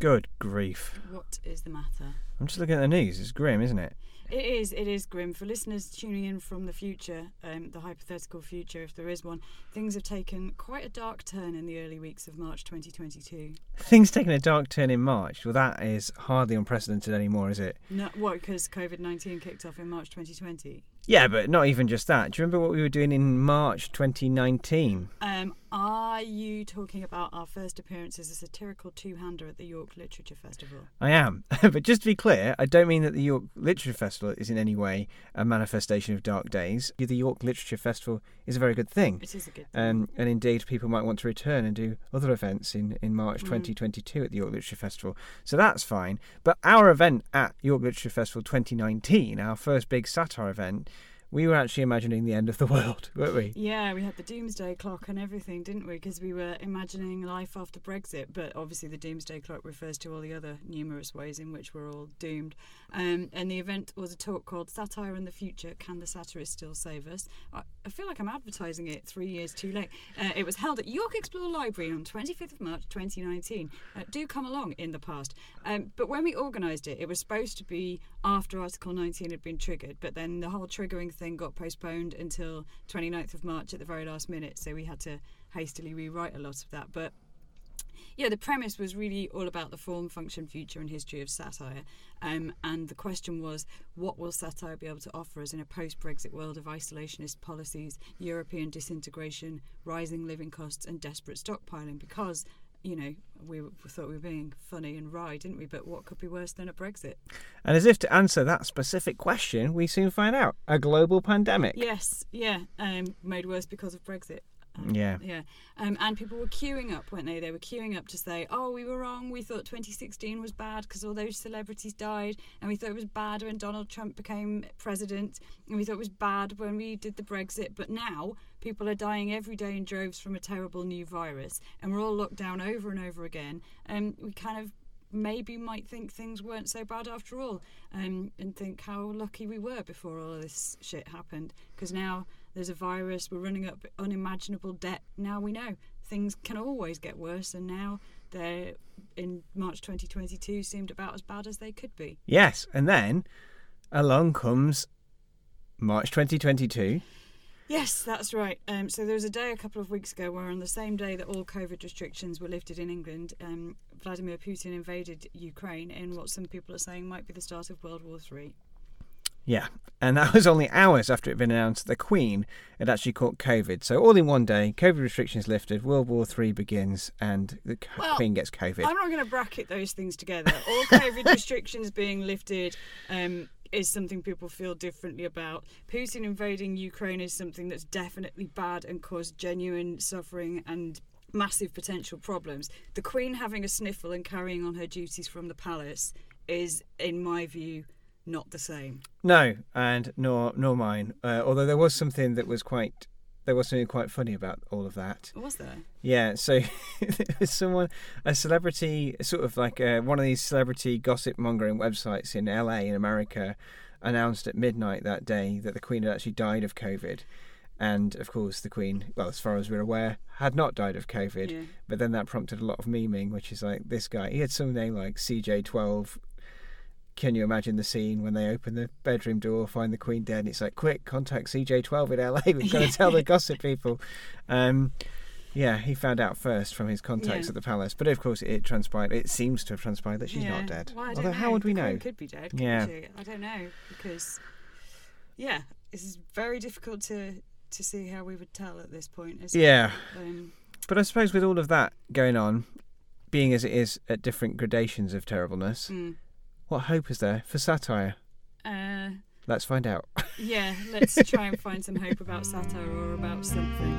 Good grief. What is the matter? I'm just looking at the news. It's grim, isn't it? It is. It is grim for listeners tuning in from the future, um, the hypothetical future, if there is one. Things have taken quite a dark turn in the early weeks of March 2022. Things taking a dark turn in March. Well, that is hardly unprecedented anymore, is it? No, what? Because COVID 19 kicked off in March 2020. Yeah, but not even just that. Do you remember what we were doing in March 2019? Um, are you talking about our first appearance as a satirical two-hander at the York Literature Festival? I am. but just to be clear, I don't mean that the York Literature Festival is in any way a manifestation of dark days. The York Literature Festival is a very good thing. It is a good thing. Um, and indeed, people might want to return and do other events in, in March Mm. 2022 at the York Literature Festival. So that's fine. But our event at York Literature Festival 2019, our first big satire event, we were actually imagining the end of the world, weren't we? Yeah, we had the doomsday clock and everything, didn't we? Because we were imagining life after Brexit, but obviously the doomsday clock refers to all the other numerous ways in which we're all doomed. Um, and the event was a talk called Satire in the Future Can the Satirist Still Save Us? I, I feel like I'm advertising it three years too late. Uh, it was held at York Explore Library on 25th of March 2019. Uh, do come along in the past. Um, but when we organised it, it was supposed to be after Article 19 had been triggered, but then the whole triggering thing got postponed until 29th of March at the very last minute, so we had to hastily rewrite a lot of that. But yeah, the premise was really all about the form, function, future, and history of satire. Um, and the question was, what will satire be able to offer us in a post Brexit world of isolationist policies, European disintegration, rising living costs, and desperate stockpiling? Because you know, we thought we were being funny and wry, didn't we? But what could be worse than a Brexit? And as if to answer that specific question, we soon find out a global pandemic. Yes, yeah, um, made worse because of Brexit. Um, Yeah. Yeah. Um, and people were queuing up, weren't they? They were queuing up to say, oh, we were wrong. We thought 2016 was bad because all those celebrities died. And we thought it was bad when Donald Trump became president. And we thought it was bad when we did the Brexit. But now people are dying every day in droves from a terrible new virus. And we're all locked down over and over again. And we kind of maybe might think things weren't so bad after all um, and think how lucky we were before all of this shit happened because now there's a virus we're running up unimaginable debt now we know things can always get worse and now they're in march 2022 seemed about as bad as they could be Yes, and then along comes March 2022. Yes, that's right. Um, so there was a day a couple of weeks ago where, on the same day that all COVID restrictions were lifted in England, um, Vladimir Putin invaded Ukraine in what some people are saying might be the start of World War Three. Yeah, and that was only hours after it had been announced that the Queen had actually caught COVID. So all in one day, COVID restrictions lifted, World War Three begins, and the Well, Queen gets COVID. I'm not going to bracket those things together. All COVID restrictions being lifted um, is something people feel differently about. Putin invading Ukraine is something that's definitely bad and caused genuine suffering and massive potential problems. The Queen having a sniffle and carrying on her duties from the palace is, in my view, not the same. No, and nor nor mine. Uh, although there was something that was quite there was something quite funny about all of that. Was there? Yeah, so there was someone, a celebrity, sort of like uh, one of these celebrity gossip mongering websites in LA in America, announced at midnight that day that the Queen had actually died of COVID. And of course, the Queen, well, as far as we're aware, had not died of COVID. Yeah. But then that prompted a lot of memeing, which is like this guy, he had some name like CJ12. Can you imagine the scene when they open the bedroom door, find the Queen dead, and it's like, quick, contact CJ12 in LA. We've got to tell the gossip people. Um, yeah, he found out first from his contacts Yeah. at the palace, but of course it transpired. It seems to have transpired that she's Yeah. not dead. Well, Although, know. how would we know? Could be dead. Yeah. she? I don't know because, yeah, this is very difficult to to see how we would tell at this point. Yeah? Um, but I suppose with all of that going on, being as it is at different gradations of terribleness, mm, what hope is there for satire? uh, Let's find out. yeah, let's try and find some hope about satire or about something.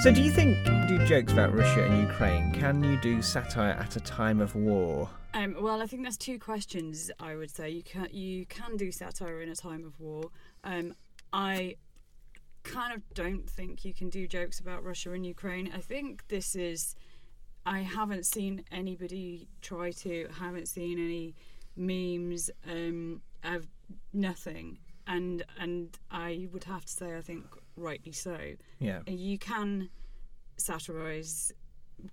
So, do you think do jokes about Russia and Ukraine? Can you do satire at a time of war? Um, well, I think that's two questions. I would say you can you can do satire in a time of war. Um, I kind of don't think you can do jokes about Russia and Ukraine. I think this is I haven't seen anybody try to. Haven't seen any memes. Um, I've nothing, and and I would have to say I think rightly so. Yeah. You can satirise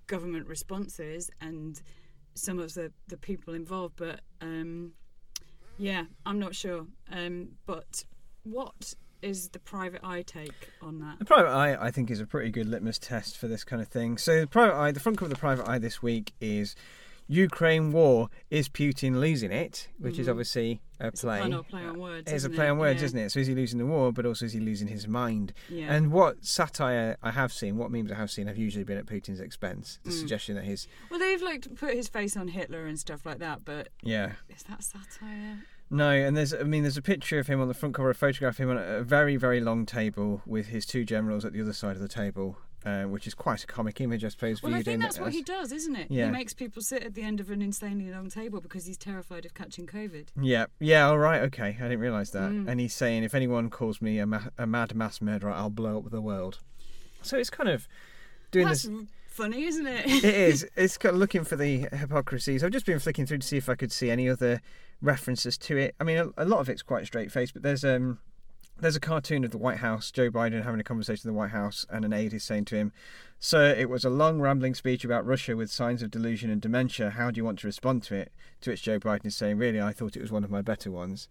government responses and some of the the people involved, but um, yeah, I'm not sure. Um, but what is the private eye take on that? The private eye, I think, is a pretty good litmus test for this kind of thing. So, the private eye, the front cover of the private eye this week is Ukraine war. Is Putin losing it? Which is Mhm. obviously a It's play. a play on words. It's a play it? on words, yeah. isn't it? So, is he losing the war, but also is he losing his mind? Yeah. And what satire I have seen, what memes I have seen, have usually been at Putin's expense. The Mm. suggestion that his well, they've like put his face on Hitler and stuff like that, but yeah is that satire? No, and there's I mean there's a picture of him on the front cover, of a photograph of him on a very very long table with his two generals at the other side of the table, uh, which is quite a comic image, I suppose. Well, I think that's what as- he does, isn't it? Yeah. He makes people sit at the end of an insanely long table because he's terrified of catching COVID. Yeah, yeah, all right, okay, I didn't realise that. Mm. And he's saying if anyone calls me a, ma- a mad mass murderer, I'll blow up the world. So it's kind of doing That's this. funny, isn't it? it is. It's kind of looking for the hypocrisies. I've just been flicking through to see if I could see any other references to it. I mean, a, a lot of it's quite straight faced, but there's um there's a cartoon of the White House, Joe Biden having a conversation in the White House, and an aide is saying to him, "Sir, it was a long rambling speech about Russia with signs of delusion and dementia. How do you want to respond to it?" To which Joe Biden is saying, "Really, I thought it was one of my better ones."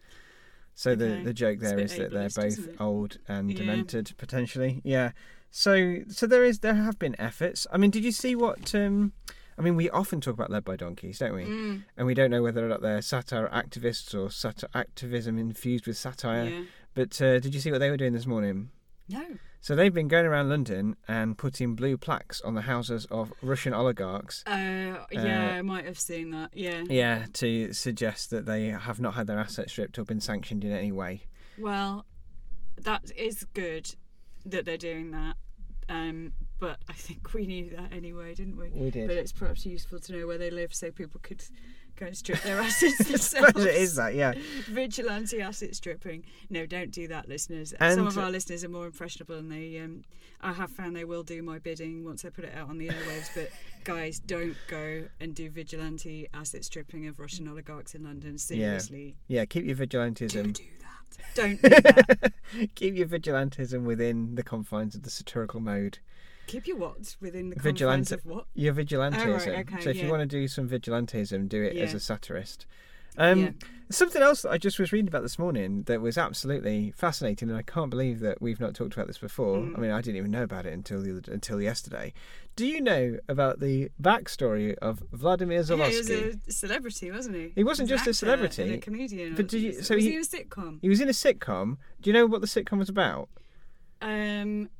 So the, Okay. the joke It's a there is that they're both old and Yeah. demented potentially. Yeah. So so there is there have been efforts. I mean, did you see what? Um, I mean, we often talk about led by donkeys, don't we? Mm, And we don't know whether or not they're satire activists or satire activism infused with satire. yeah. But uh, did you see what they were doing this morning? No. So they've been going around London and putting blue plaques on the houses of Russian oligarchs. Uh, yeah, I might have seen that. Yeah. Yeah, to suggest that they have not had their assets stripped or been sanctioned in any way. Well, that is good that they're doing that. Um, but I think we knew that anyway, didn't we? We did. But it's perhaps useful to know where they live so people could go to strip their assets themselves. it is that, yeah. Vigilante asset stripping. No, don't do that, listeners. And- Some of our listeners are more impressionable, and they, um, I have found they will do my bidding once I put it out on the airwaves. but guys, don't go and do vigilante asset stripping of Russian oligarchs in London. Seriously, Yeah, yeah keep your vigilantism. do do that. Don't do that. keep your vigilantism within the confines of the satirical mode. Keep your what within the Vigilante- confines of what? Your vigilantism. okay, so if you want to do some vigilantism, do it as a satirist. Um, Yeah. Something else that I just was reading about this morning that was absolutely fascinating, and I can't believe that we've not talked about this before. Mm. I mean, I didn't even know about it until the other, until yesterday. Do you know about the backstory of Vladimir Yeah, he was a celebrity, wasn't he? He wasn't was just an a actor celebrity, and a comedian. but did you- so was he- he in a sitcom? He was in a sitcom. Do you know what the sitcom was about? Um,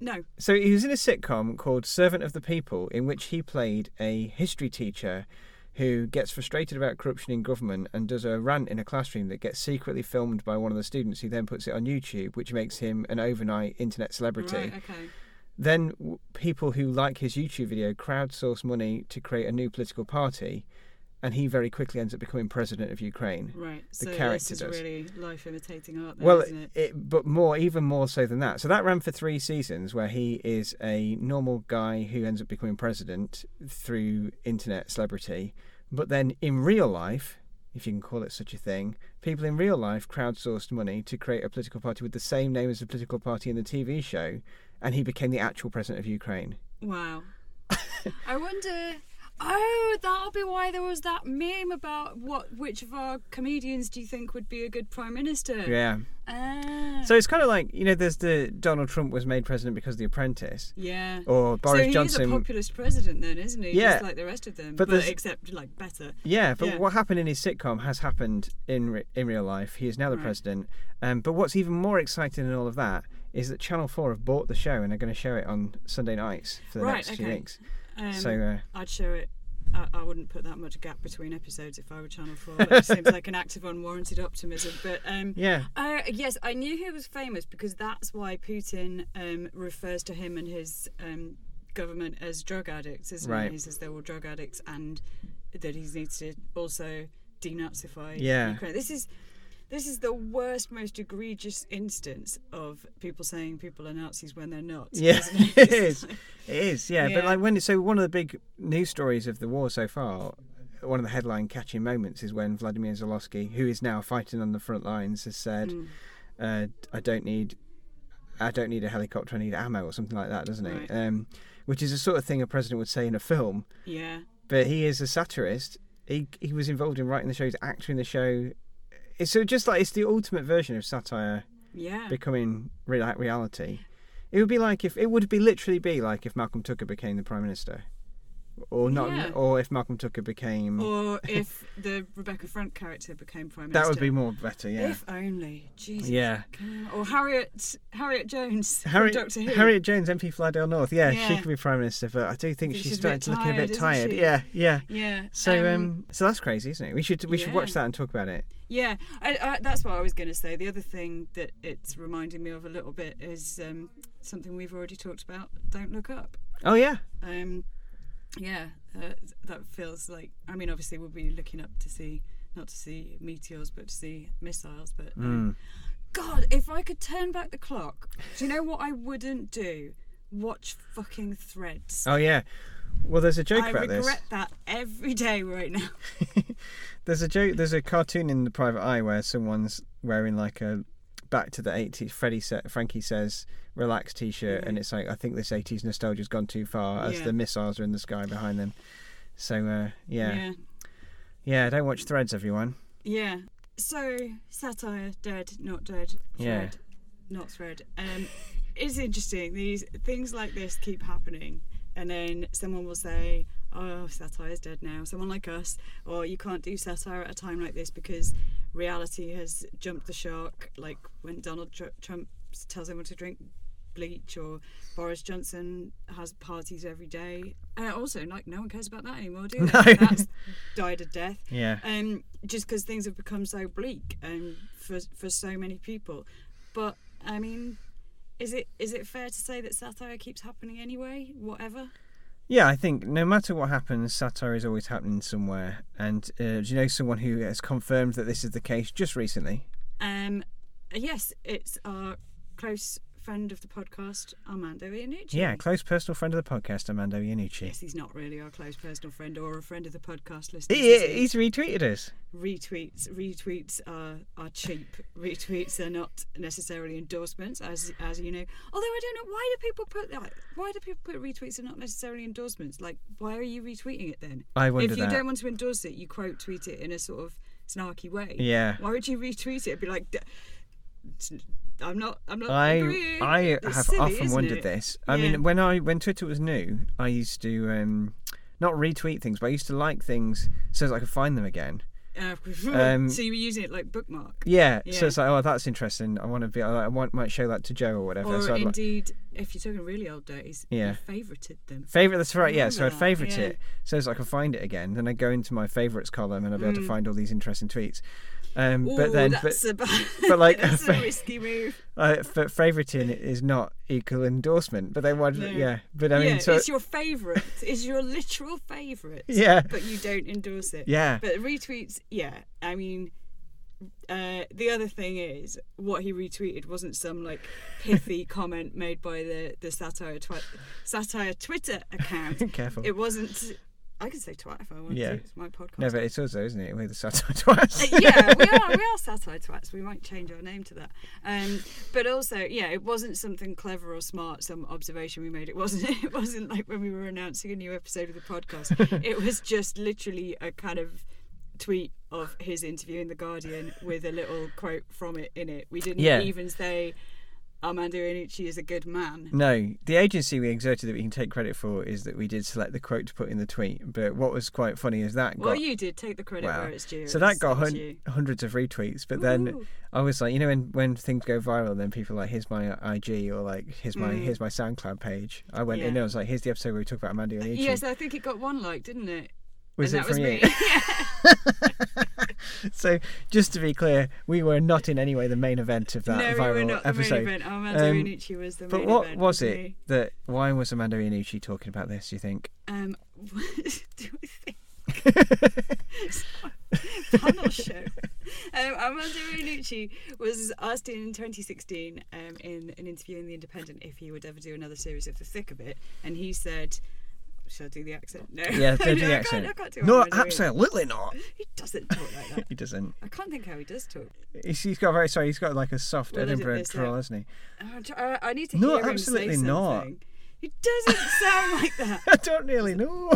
no. So he was in a sitcom called Servant of the People, in which he played a history teacher who gets frustrated about corruption in government and does a rant in a classroom that gets secretly filmed by one of the students who then puts it on YouTube, which makes him an overnight internet celebrity. Right. Okay. Then w- people who like his YouTube video crowdsource money to create a new political party, and he very quickly ends up becoming president of Ukraine. Right. The so character this is does. really life imitating art, then, Well, isn't it? it, but more, even more so than that. So that ran for three seasons, where he is a normal guy who ends up becoming president through internet celebrity. But then in real life, if you can call it such a thing, people in real life crowdsourced money to create a political party with the same name as the political party in the TV show, and he became the actual president of Ukraine. Wow. I wonder. Oh, that'll be why there was that meme about what which of our comedians do you think would be a good prime minister? Yeah. Ah. So it's kind of like you know, there's the Donald Trump was made president because of The Apprentice, yeah. or Boris so he Johnson. is a populist president then, isn't he? Yeah. Just like the rest of them, But but, except like better. Yeah, but Yeah. what happened in his sitcom has happened in re- in real life. He is now the Right. president. Um, but what's even more exciting than all of that is that Channel Four have bought the show and are going to show it on Sunday nights for the Right, next few okay. weeks. Um, so uh, I'd show it. I, I wouldn't put that much gap between episodes if I were Channel Four. It seems like an act of unwarranted optimism. But um, yeah, Uh, yes, I knew he was famous because that's why Putin um, refers to him and his um, government as drug addicts, isn't Right. he? He says they're all drug addicts and that he needs to also denazify Yeah. Ukraine. This is this is the worst, most egregious instance of people saying people are Nazis when they're not. Yeah, it? it is. It is, yeah. But like when so one of the big news stories of the war so far, one of the headline catching moments is when Vladimir Zelensky, who is now fighting on the front lines, has said, Mm. uh, "I don't need, I don't need a helicopter. I need ammo or something like that, doesn't Right. it?" Um, which is the sort of thing a president would say in a film. Yeah. But he is a satirist. He he was involved in writing the show, he's actor in the show. It's so just like it's the ultimate version of satire Yeah. becoming real reality. It would be like if it would be literally be like if Malcolm Tucker became the prime minister, or not, Yeah. or if Malcolm Tucker became. Or if the Rebecca Front character became prime minister. that would be more better, yeah. If only. Jesus. Yeah. Or Harriet Harriet Jones Harriet, Doctor Who. Harriet Jones, MP for Flydale North. Yeah, she could be prime minister, but I do think she's, she's starting to look a bit tired. she? Yeah, yeah. Yeah. So um, so that's crazy, isn't it? We should we should watch that and talk about it. Yeah, I, I, that's what I was going to say. The other thing that it's reminding me of a little bit is um, something we've already talked about. Don't look up. Oh yeah, Um, yeah, uh, that feels like. I mean, obviously we'll be looking up to see not to see meteors, but to see missiles. But um, Mm. God, if I could turn back the clock, do you know what I wouldn't do? Watch fucking Threads. oh yeah. Well, there's a joke I about this. I regret that every day right now. There's a joke. There's a cartoon in the Private Eye where someone's wearing like a back to the 80s. Freddie sa- Frankie says relax T-shirt, and Mhm. it's like I think this 80s nostalgia's gone too far as Yeah. the missiles are in the sky behind them. So uh, yeah. yeah. yeah, Don't watch Threads, everyone. Yeah. So satire, dead, not dead. Yeah. Thread, not thread. Um, it's interesting. These things like this keep happening, and then someone will say, "Oh, satire is dead now." Someone like us, or you can't do satire at a time like this because reality has jumped the shark. Like when Donald Tr- Trump tells everyone to drink bleach, or Boris Johnson has parties every day. And also, like, no one cares about that anymore, do they? No. That's died a death Yeah. um, just because things have become so bleak um, for for so many people. But I mean, is it is it fair to say that satire keeps happening anyway? Whatever. Yeah, I think no matter what happens, satire is always happening somewhere. And uh, do you know someone who has confirmed that this is the case just recently? Um, yes, it's our close friend of the podcast, Armando Iannucci. Yeah, close personal friend of the podcast, Armando Iannucci. Yes, he's not really our close personal friend or a friend of the podcast listeners. He, he? he's retweeted us. retweets retweets are are cheap retweets are not necessarily endorsements as as you know although i don't know why do people put that why do people put retweets are not necessarily endorsements like why are you retweeting it then I wonder if you that. don't want to endorse it you quote tweet it in a sort of snarky way Yeah. why would you retweet it be like "D- i'm not i'm not I agreeing." I It's have silly, often wondered it? this. I Yeah. mean, when I when Twitter was new, I used to um, not retweet things, but I used to like things so that I could find them again. Uh, Um, so you were using it like bookmark Yeah, so it's like, oh, that's interesting. I want to be. I want might show that to Jo or whatever. or so I'd like, indeed if you're talking really old days Yeah. you favorited them favorite. That's right. Yeah, so I'd favorite yeah. it so as I can find it again. Then I go into my favorites column and I'll be able to Mm. find all these interesting tweets. Um, Ooh, but then, but a, but like- that's a risky move. uh, but favoriting is not equal endorsement. But then what? No. Yeah, but I mean, yeah, so it's your favourite. it's your literal favourite. yeah, But you don't endorse it. yeah, But retweets, yeah. I mean, uh, the other thing is what he retweeted wasn't some like pithy comment made by the the satire twi- satire Twitter account. careful. It wasn't. I can say twat if I want Yeah. to. It's my podcast. no, but it's also, isn't it? We're the satire twice. Uh, yeah, we are. We are satire twats. We might change our name to that. Um, but also, yeah, it wasn't something clever or smart. Some observation we made. It wasn't. It wasn't like when we were announcing a new episode of the podcast. it was just literally a kind of tweet of his interview in the Guardian with a little quote from it in it. We didn't Yeah. even say Armando Iannucci is a good man. No, the agency we exerted that we can take credit for is that we did select the quote to put in the tweet. But what was quite funny is that Well, got you did take the credit Wow. where it's due. so that got hun- hundreds of retweets. But then I was like, you know, when when things go viral, then people are like, here's my IG or like here's my Mm. here's my SoundCloud page. I went in Yeah. and I was like, here's the episode where we talk about Armando Iannucci. Yes, I think it got one like, didn't it? was and it that from was you? me. So just to be clear, we were not in any way the main event of that no, viral we were not episode. the main event. Armando Um, Iannucci was the But what event. was it he? that? Why was Armando Iannucci talking about this? Do you think? Um, do I think panel show? Um, Armando Iannucci was asked in 2016 um, in an interview in The Independent if he would ever do another series of The Thick of It, and he said, "Shall I do the accent?" No. Yeah, do the I accent. Can't, I can't do No, absolutely not. He doesn't talk like that. He doesn't. I can't think how he does talk. He's, he's got very sorry. He's got like a soft We'll Edinburgh drawl, hasn't he? Uh, try- I, I need to No, hear him absolutely not. He doesn't sound like that. I don't really know.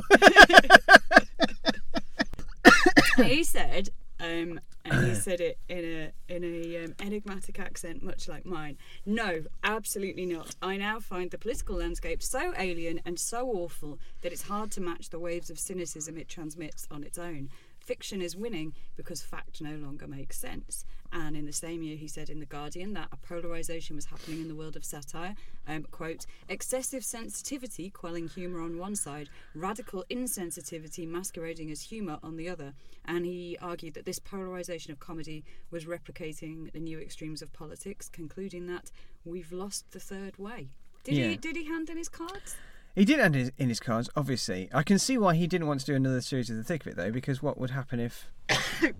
he said, um, and he said it in a in a um, enigmatic accent, much like mine. No, absolutely not. I now find the political landscape so alien and so awful that it's hard to match the waves of cynicism it transmits on its own. Fiction is winning because fact no longer makes sense. And in the same year, he said in The Guardian that a polarisation was happening in the world of satire. Um, quote, excessive sensitivity quelling humour on one side, radical insensitivity masquerading as humour on the other. And he argued that this polarisation of comedy was replicating the new extremes of politics, concluding that we've lost the third way. Did Yeah. he did he hand in his cards? He did end his, in his cards, obviously. I can see why he didn't want to do another series of the thick of it, though, because what would happen if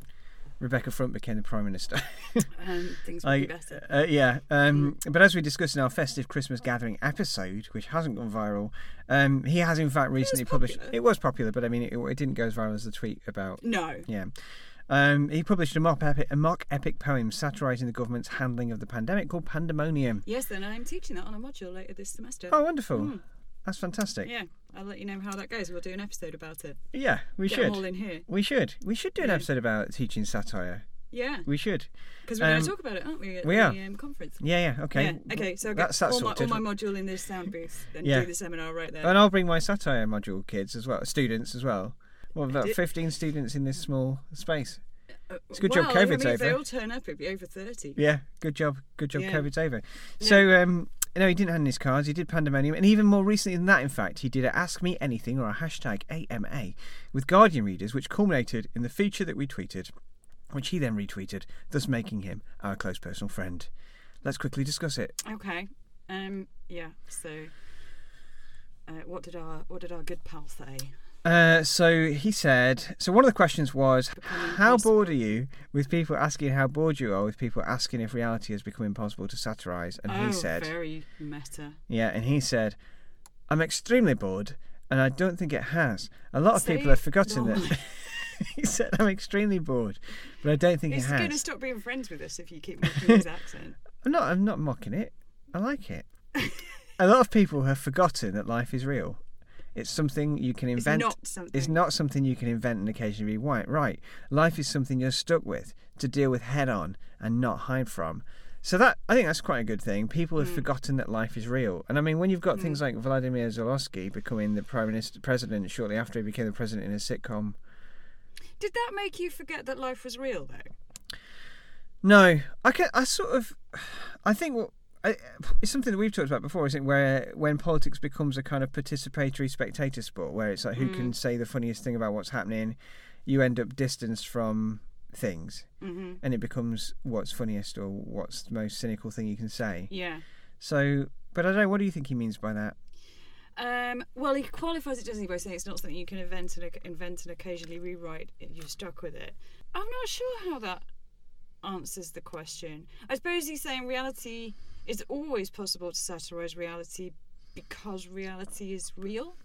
Rebecca Front became the prime minister? Um, things would I, be better. uh, yeah, um, but as we discussed in our festive Christmas gathering episode, which hasn't gone viral, um, he has in fact recently published. It was popular, but I mean, it, it didn't go as viral as the tweet about. No. Yeah, um, he published a mock epic, a mock epic poem satirising the government's handling of the pandemic called Pandemonium. Yes, then I'm teaching that on a module later this semester. Oh, wonderful! Mm. That's fantastic. Yeah, I'll let you know how that goes. We'll do an episode about it. Yeah, we Get should. them all in here. We should. We should do an Yeah. episode about teaching satire. Yeah, We should. because we're going Um, to talk about it, aren't we? At we the are. Um, conference. Yeah, yeah, okay. Yeah. Okay. So I'll get that's all, my, all my module in this sound booth and Yeah. do the seminar right there. And I'll bring my satire module kids as well, students as well. Well, about Did- 15 students in this small space. Uh, it's a good well, job I mean, COVID's if they all turn up, it'd be over thirty. Yeah, good job. Good job. Yeah. COVID's over. So, um, no, he didn't hand in his cards. He did Pandemonium. And even more recently than that, in fact, he did a Ask Me Anything or a hashtag AMA with Guardian readers, which culminated in the feature that we tweeted, which he then retweeted, thus making him our close personal friend. Let's quickly discuss it. Okay. Um. Yeah. So, uh, what did our what did our good pal say? Uh, so he said. So one of the questions was, "How bored are you with people asking how bored you are with people asking if reality has become impossible to satirize?" And oh, he said, very meta. "Yeah," and he said, "I'm extremely bored, and I don't think it has. A lot of Say people have forgotten normally. that." he said, "I'm extremely bored, but I don't think He's it has." It's going to stop being friends with us if you keep mocking his accent. I'm not. I'm not mocking it. I like it. a lot of people have forgotten that life is real. It's something you can It's invent. not something. It's not something you can invent and occasionally be right. Right. Life is something you're stuck with to deal with head on and not hide from. So that I think that's quite a good thing. People have Mm. forgotten that life is real. And I mean when you've got things like Vladimir Zelensky becoming the prime minister president shortly after he became the president in a sitcom. Did that make you forget that life was real though? No, I can I sort of I think what I, it's something that we've talked about before, isn't it? Where when politics becomes a kind of participatory spectator sport, where it's like who can say the funniest thing about what's happening, you end up distanced from things, hmm and it becomes what's funniest or what's the most cynical thing you can say. Yeah. So, but I don't know. What do you think he means by that? Um, well, he qualifies it, doesn't he, by saying it's not something you can invent and invent and occasionally rewrite. You're stuck with it. I'm not sure how that answers the question. I suppose he's saying reality is always possible to satirise reality because reality is real.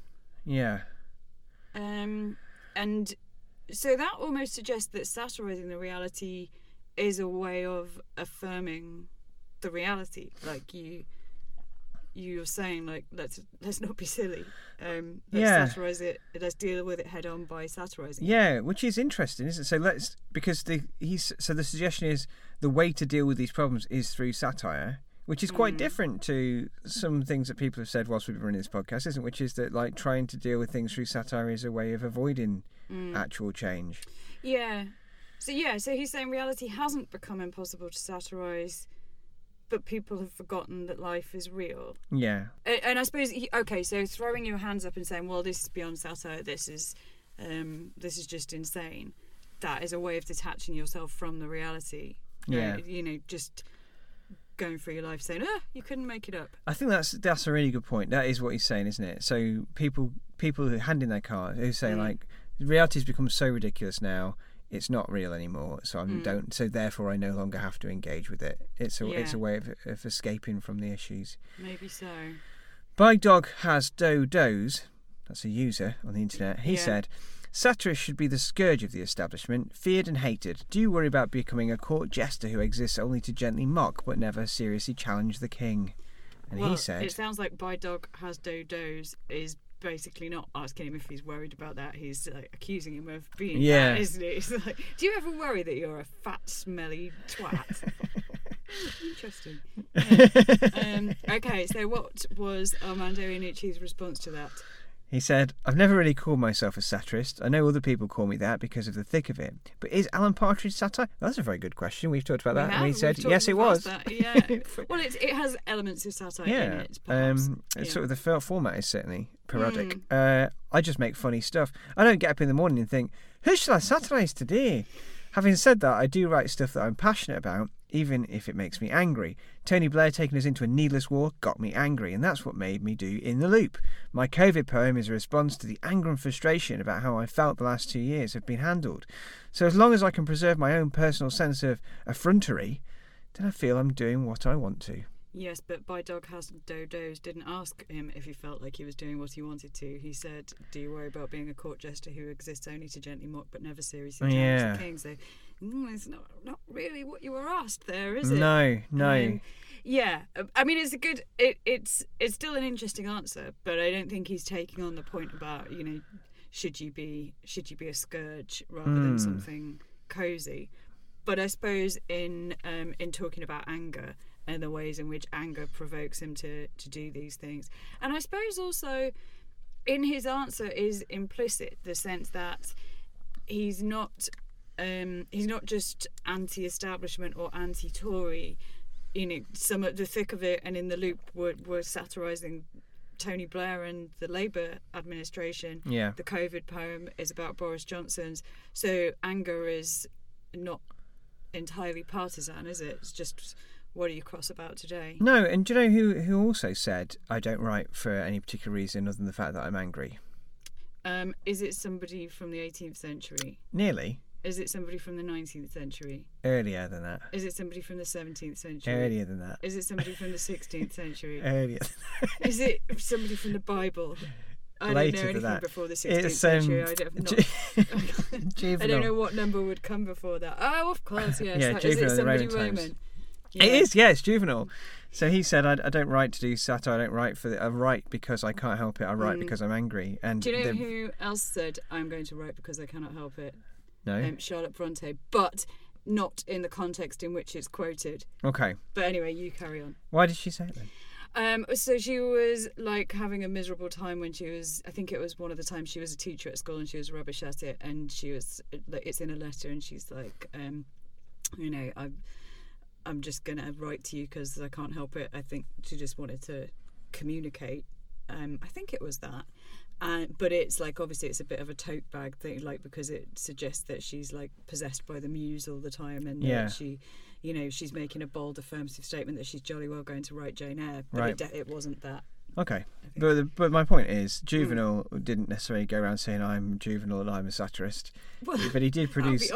Yeah, Um, and so that almost suggests that satirizing the reality is a way of affirming the reality. Like you, you're saying, like let's let's not be silly. Um, let's Yeah. satirize it. Let's deal with it head on by satirizing. it. yeah, which is interesting, isn't it? So let's because the he's so the suggestion is the way to deal with these problems is through satire. Which is quite different to some things that people have said whilst we've been running this podcast, isn't? it? Which is that like trying to deal with things through satire is a way of avoiding actual change. Yeah. So yeah, so he's saying reality hasn't become impossible to satirize, but people have forgotten that life is real. Yeah, A- and I suppose he, okay, so throwing your hands up and saying, "Well, this is beyond satire. This is, um, this is just insane." That is a way of detaching yourself from the reality. Uh, Yeah. you know, just going through your life saying, "Ah, you couldn't make it up." I think that's that's a really good point. That is what he's saying, isn't it? So people people who hand in their cards who say Mm. like reality's become so ridiculous now. it's not real anymore. So I Mm. don't. So therefore, I no longer have to engage with it. It's a it's a way of, of escaping from the issues. Maybe so. By dog has do does. That's a user on the internet. He Yeah. said. Satirists should be the scourge of the establishment, feared and hated. Do you worry about becoming a court jester who exists only to gently mock but never seriously challenge the king? And well, he said, it sounds like by dog has dodos is basically not asking him if he's worried about that. He's like, accusing him of being Yeah. fat, isn't it? It's like, do you ever worry that you're a fat, smelly twat? Interesting. um, okay, so what was Armando Iannucci's response to that? He said, I've never really called myself a satirist. I know other people call me that because of the thick of it. But is Alan Partridge satire? That's a very good question. We've talked about that. And he said, yes, it was. that, Yeah. well, it's, it has elements of satire in yeah. it. Perhaps. Um, it's Yeah. Sort of the format is certainly parodic. Mm. Uh, I just make funny stuff. I don't get up in the morning and think, who shall I satirise today? Having said that, I do write stuff that I'm passionate about, even if it makes me angry. Tony Blair taking us into a needless war got me angry, and that's what made me do In the Loop. My COVID poem is a response to the anger and frustration about how I felt the last two years have been handled. So as long as I can preserve my own personal sense of effrontery, then I feel I'm doing what I want to. Yes, but by dog has dodos didn't ask him if he felt like he was doing what he wanted to. He said, "Do you worry about being a court jester who exists only to gently mock but never seriously challenge yeah. the king?" So, mm, it's not not really what you were asked there, is it? No, no. Um, yeah, I mean it's a good. It, it's it's still an interesting answer, but I don't think he's taking on the point about you know should you be should you be a scourge rather Hmm. than something cozy. But I suppose in um, in talking about anger and the ways in which anger provokes him to to do these things, and I suppose also in his answer is implicit the sense that he's not um, he's not just anti-establishment or anti-Tory. You know, some of the thick of it and in the loop were, were satirising Tony Blair and the Labour administration. Yeah. The COVID poem is about Boris Johnson's. So anger is not entirely partisan, is it? It's just what are you cross about today? No, and do you know who who also said I don't write for any particular reason other than the fact that I'm angry? Um, is it somebody from the 18th century? Nearly Is it somebody from the 19th century? earlier than that. Is it somebody from the 17th century? Earlier than that. Is it somebody from the 16th century? Earlier. Is it somebody from the Bible? I Later don't know anything that. before the 16th It's, century. um, I don't, Ju- I don't know what number would come before that. Oh, of course, yes. Yeah, That- is it somebody Roman. Roman? It is, yeah, it's Juvenal. So he said, I, I don't write to do satire. I don't write for. The, I write because I can't help it. I write Mm. because I'm angry. And Do you know the- who else said, I'm going to write because I cannot help it? No, Um, Charlotte Bronte, but not in the context in which it's quoted. okay. But anyway, you carry on. Why did she say it then? Um, so she was like having a miserable time when she was. I think it was one of the times she was a teacher at school and she was rubbish at it. And she was. like, It's in a letter, and she's like, um, you know, I'm, I'm just gonna write to you because I can't help it. I think she just wanted to communicate. Um, I think it was that. And, but it's like obviously it's a bit of a tote bag thing, like because it suggests that she's like possessed by the muse all the time, and Yeah. that she, you know, she's making a bold affirmative statement that she's jolly well going to write Jane Eyre, but Right. it, de- it wasn't that. Okay, but the, but my point is, mm. Juvenal didn't necessarily go around saying I'm Juvenal and I'm a satirist, Well, but he did produce.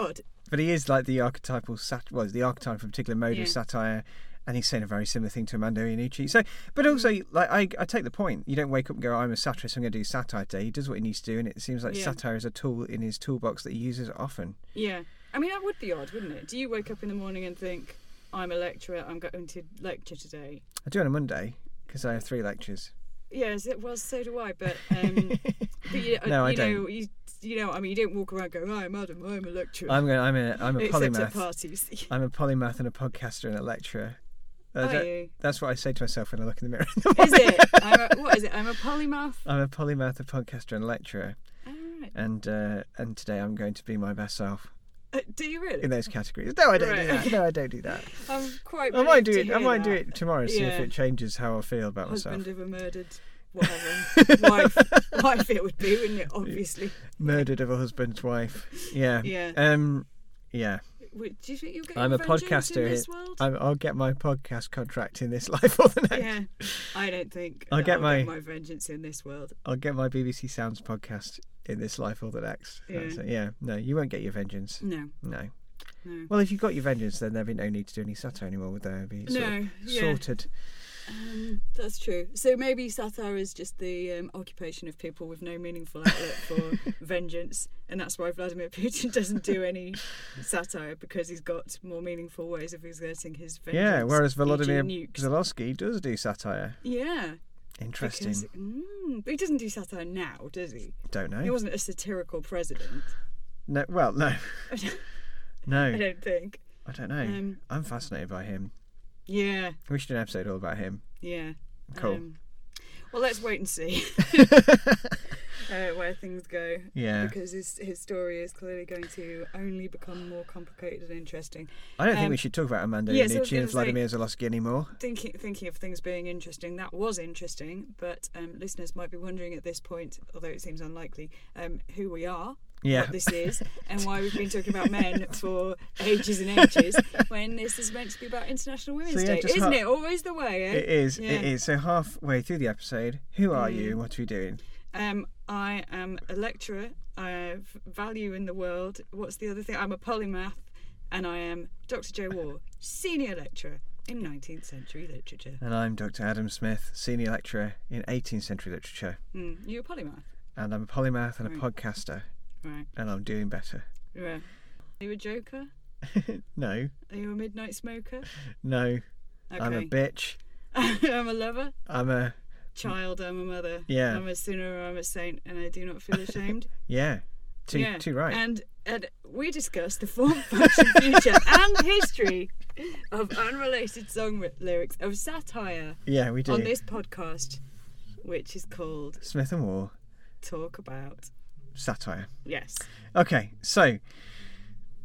But he is like the archetypal sat. Well, the archetype of a particular mode Yeah. of satire, and he's saying a very similar thing to Armando Iannucci. So, but also, like I, I take the point. You don't wake up and go, "I'm a satirist. I'm going to do satire today." He does what he needs to do, and it seems like Yeah. satire is a tool in his toolbox that he uses often. Yeah, I mean that would be odd, wouldn't it? Do you wake up in the morning and think, "I'm a lecturer. I'm going to lecture today"? I do on a Monday because I have three lectures. Yes, it was. So do I. But um, but you, No, I you know, don't. you you know, I mean, you don't walk around going, "Hi, madam, I'm a lecturer." I'm going. I'm a. I'm a Except at parties. I'm a polymath and a podcaster and a lecturer. Uh, that- that's what I say to myself when I look in the mirror. In the Is it? I'm a, what is it? I'm a polymath. I'm a polymath, a podcaster, and lecturer, All right. and uh, and today I'm going to be my best self Uh, do you really? in those categories. No, I don't do that. No, I don't do that. I'm quite. I might do it. I might do it tomorrow. See if it changes how I feel about Husband myself. of a murdered whatever wife. Wife it would be, wouldn't it? Obviously. Murdered of a husband's wife. Yeah. Yeah. Um. Yeah. Do you think you'll get I'm a podcaster in this world? I'm, I'll get my podcast contract in this life or the next. yeah, I don't think I'll get I'll my- get my vengeance in this world. I'll get my BBC Sounds podcast in this life or the next. Yeah. Yeah. No, you won't get your vengeance. No, No. no. Well, if you've got your vengeance, then there'd be no need to do any satire anymore, would there? It'd be sort of No, yeah. sorted. Um, that's true. So maybe satire is just the um, occupation of people with no meaningful outlet for vengeance, and that's why Vladimir Putin doesn't do any satire because he's got more meaningful ways of exerting his vengeance. Yeah, whereas. Volodymyr. Zelensky does do satire. Yeah, Interesting. because mm, but he doesn't do satire now, does he? Don't know. He wasn't a satirical president. No, well, no. No. I don't think. I don't know. Um, I'm fascinated by him. Yeah, We should do an episode all about him. yeah. Cool. Um, well, let's wait and see uh, where things go. yeah. because his his story is clearly going to only become more complicated and interesting. I don't think um, we should talk about Armando yes, I was Iannucci gonna and say- Vladimir Zelensky anymore. Thinking thinking of things being interesting, that was interesting, but um, listeners might be wondering at this point, although it seems unlikely, um, who we are, Yeah. what this is, and why we've been talking about men for ages and ages when this is meant to be about International Women's yeah, Day, isn't ha- it? Always the way, eh? It is. Yeah. It is. So halfway through the episode, who are Mm. you? What are we doing? Um, I am a lecturer. I have value in the world. What's the other thing? I'm a polymath, and I am Dr. Jo Waugh, senior lecturer in 19th century literature. And I'm Dr. Adam Smith, senior lecturer in 18th century literature, Mm, you a polymath, and I'm a polymath and a Right. podcaster, right? and I'm doing better. Yeah. Are you a joker? no, Are you a midnight smoker? no, Okay. I'm a bitch. I'm a lover. I'm a Child. I'm a mother. Yeah. I'm a sinner. I'm a saint, and I do not feel ashamed. yeah. Too yeah. too right. And and we discussed the form, function, future, and history of unrelated song ri- lyrics of satire yeah, we do. on this podcast, which is called Smith and Waugh Talk About. Satire. Yes. Okay, so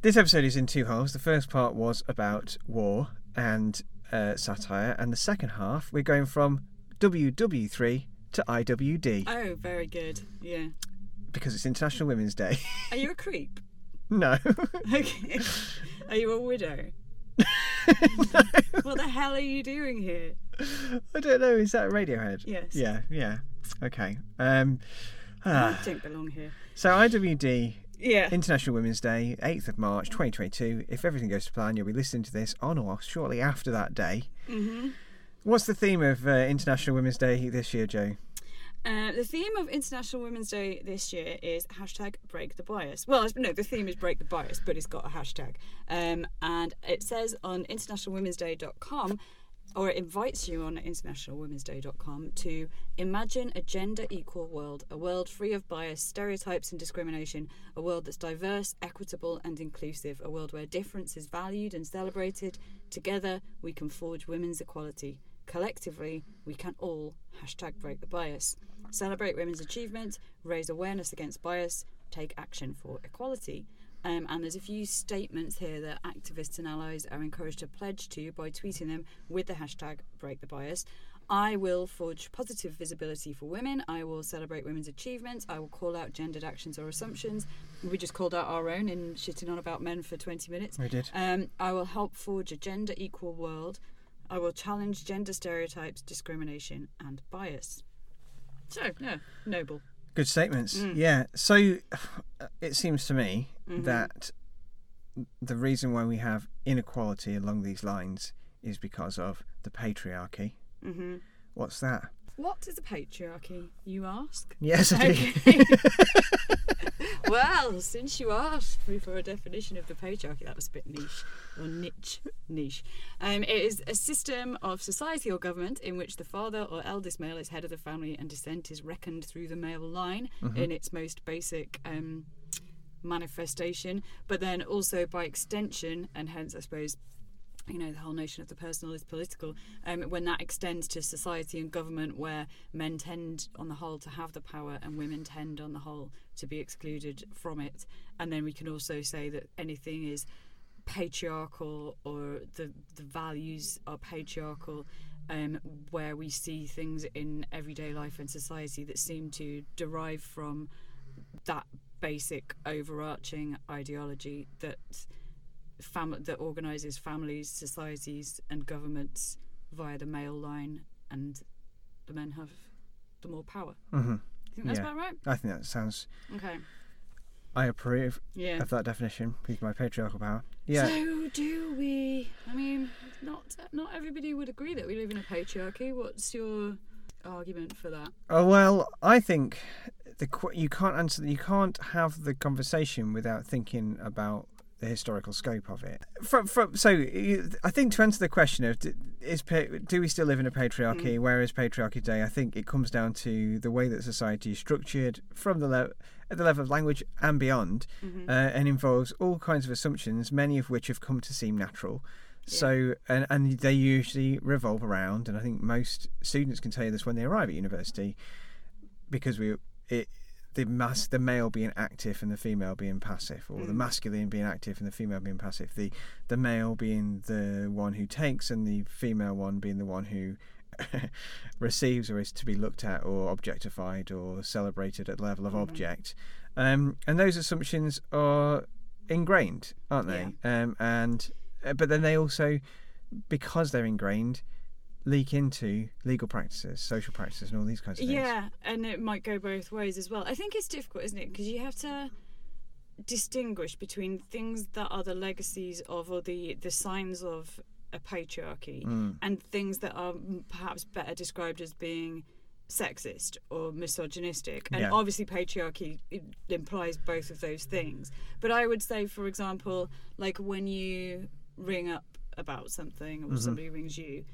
this episode is in two halves. The first part was about war and uh, satire, and the second half we're going from WW3 to IWD Oh, very good. Yeah. because it's International Women's Day. Are you a creep? no. Okay. Are you a widow? What the hell are you doing here? I don't know. Is that Radiohead? Yes. Yeah, yeah. Okay. Um, I ah. don't belong here. so IWD Yeah. International Women's Day, 8th of March 2022. If everything goes to plan, you'll be listening to this on or shortly after that day. hmm What's the theme of uh, International Women's Day this year, Jo? Uh, the theme of International Women's Day this year is hashtag break the bias. Well, no, the theme is break the bias, but it's got a hashtag. Um, and it says on internationalwomensday.com, or it invites you on internationalwomensday.com to imagine a gender equal world, a world free of bias, stereotypes, and discrimination, a world that's diverse, equitable, and inclusive, a world where difference is valued and celebrated. Together, we can forge women's equality. Collectively, we can all hashtag break the bias. Celebrate women's achievement, raise awareness against bias, take action for equality. Um, and there's a few statements here that activists and allies are encouraged to pledge to by tweeting them with the hashtag break the bias. I will forge positive visibility for women. I will celebrate women's achievements. I will call out gendered actions or assumptions. We just called out our own in shitting on about men for 20 minutes. We did. Um, I will help forge a gender equal world. I will challenge gender stereotypes, discrimination, and bias. So, yeah, noble. Good statements. Mm. Yeah. So it seems to me Mhm. that the reason why we have inequality along these lines is because of the patriarchy. hmm What's that? What is a patriarchy, you ask? Yes, I do. Okay. well, since you asked me for a definition of the patriarchy, that was a bit niche or niche. Niche. Um, it is a system of society or government in which the father or eldest male is head of the family and descent is reckoned through the male line in its most basic um, manifestation, but then also by extension, and hence, I suppose, you know, the whole notion of the personal is political, um, when that extends to society and government, where men tend, on the whole, to have the power and women tend, on the whole, to be excluded from it. And then we can also say that anything is patriarchal or the, the values are patriarchal. Um, where we see things in everyday life and society that seem to derive from that basic overarching ideology that fam- that organises families, societies, and governments via the male line, and the men have the more power. hmm think that's Yeah. about right? I think that sounds. Okay. I approve Yeah. of that definition. With my patriarchal power. Yeah. So do we? I mean, not not everybody would agree that we live in a patriarchy. What's your argument for that? Oh well, I think the you can't answer. You can't have the conversation without thinking about the historical scope of it. From, from, so I think to answer the question of is do we still live in a patriarchy? Where is patriarchy today? I think it comes down to the way that society is structured from the le- at the level of language and beyond, Mm-hmm. uh, and involves all kinds of assumptions, many of which have come to seem natural. So and and they usually revolve around, and I think most students can tell you this when they arrive at university, because we it the mass the male being active and the female being passive, or the Mm. masculine being active and the female being passive, the the male being the one who takes and the female one being the one who receives or is to be looked at or objectified or celebrated at the level of Mhm. object. Um, and those assumptions are ingrained, aren't they? Um, and uh, but then they also, because they're ingrained, leak into legal practices, social practices, and all these kinds of things. Yeah, and it might go both ways as well. I think it's difficult, isn't it? Because you have to distinguish between things that are the legacies of or the the signs of a patriarchy Mm. and things that are perhaps better described as being sexist or misogynistic. And Yeah. obviously, patriarchy implies both of those things. But I would say, for example, like when you ring up about something or Mhm. somebody rings you,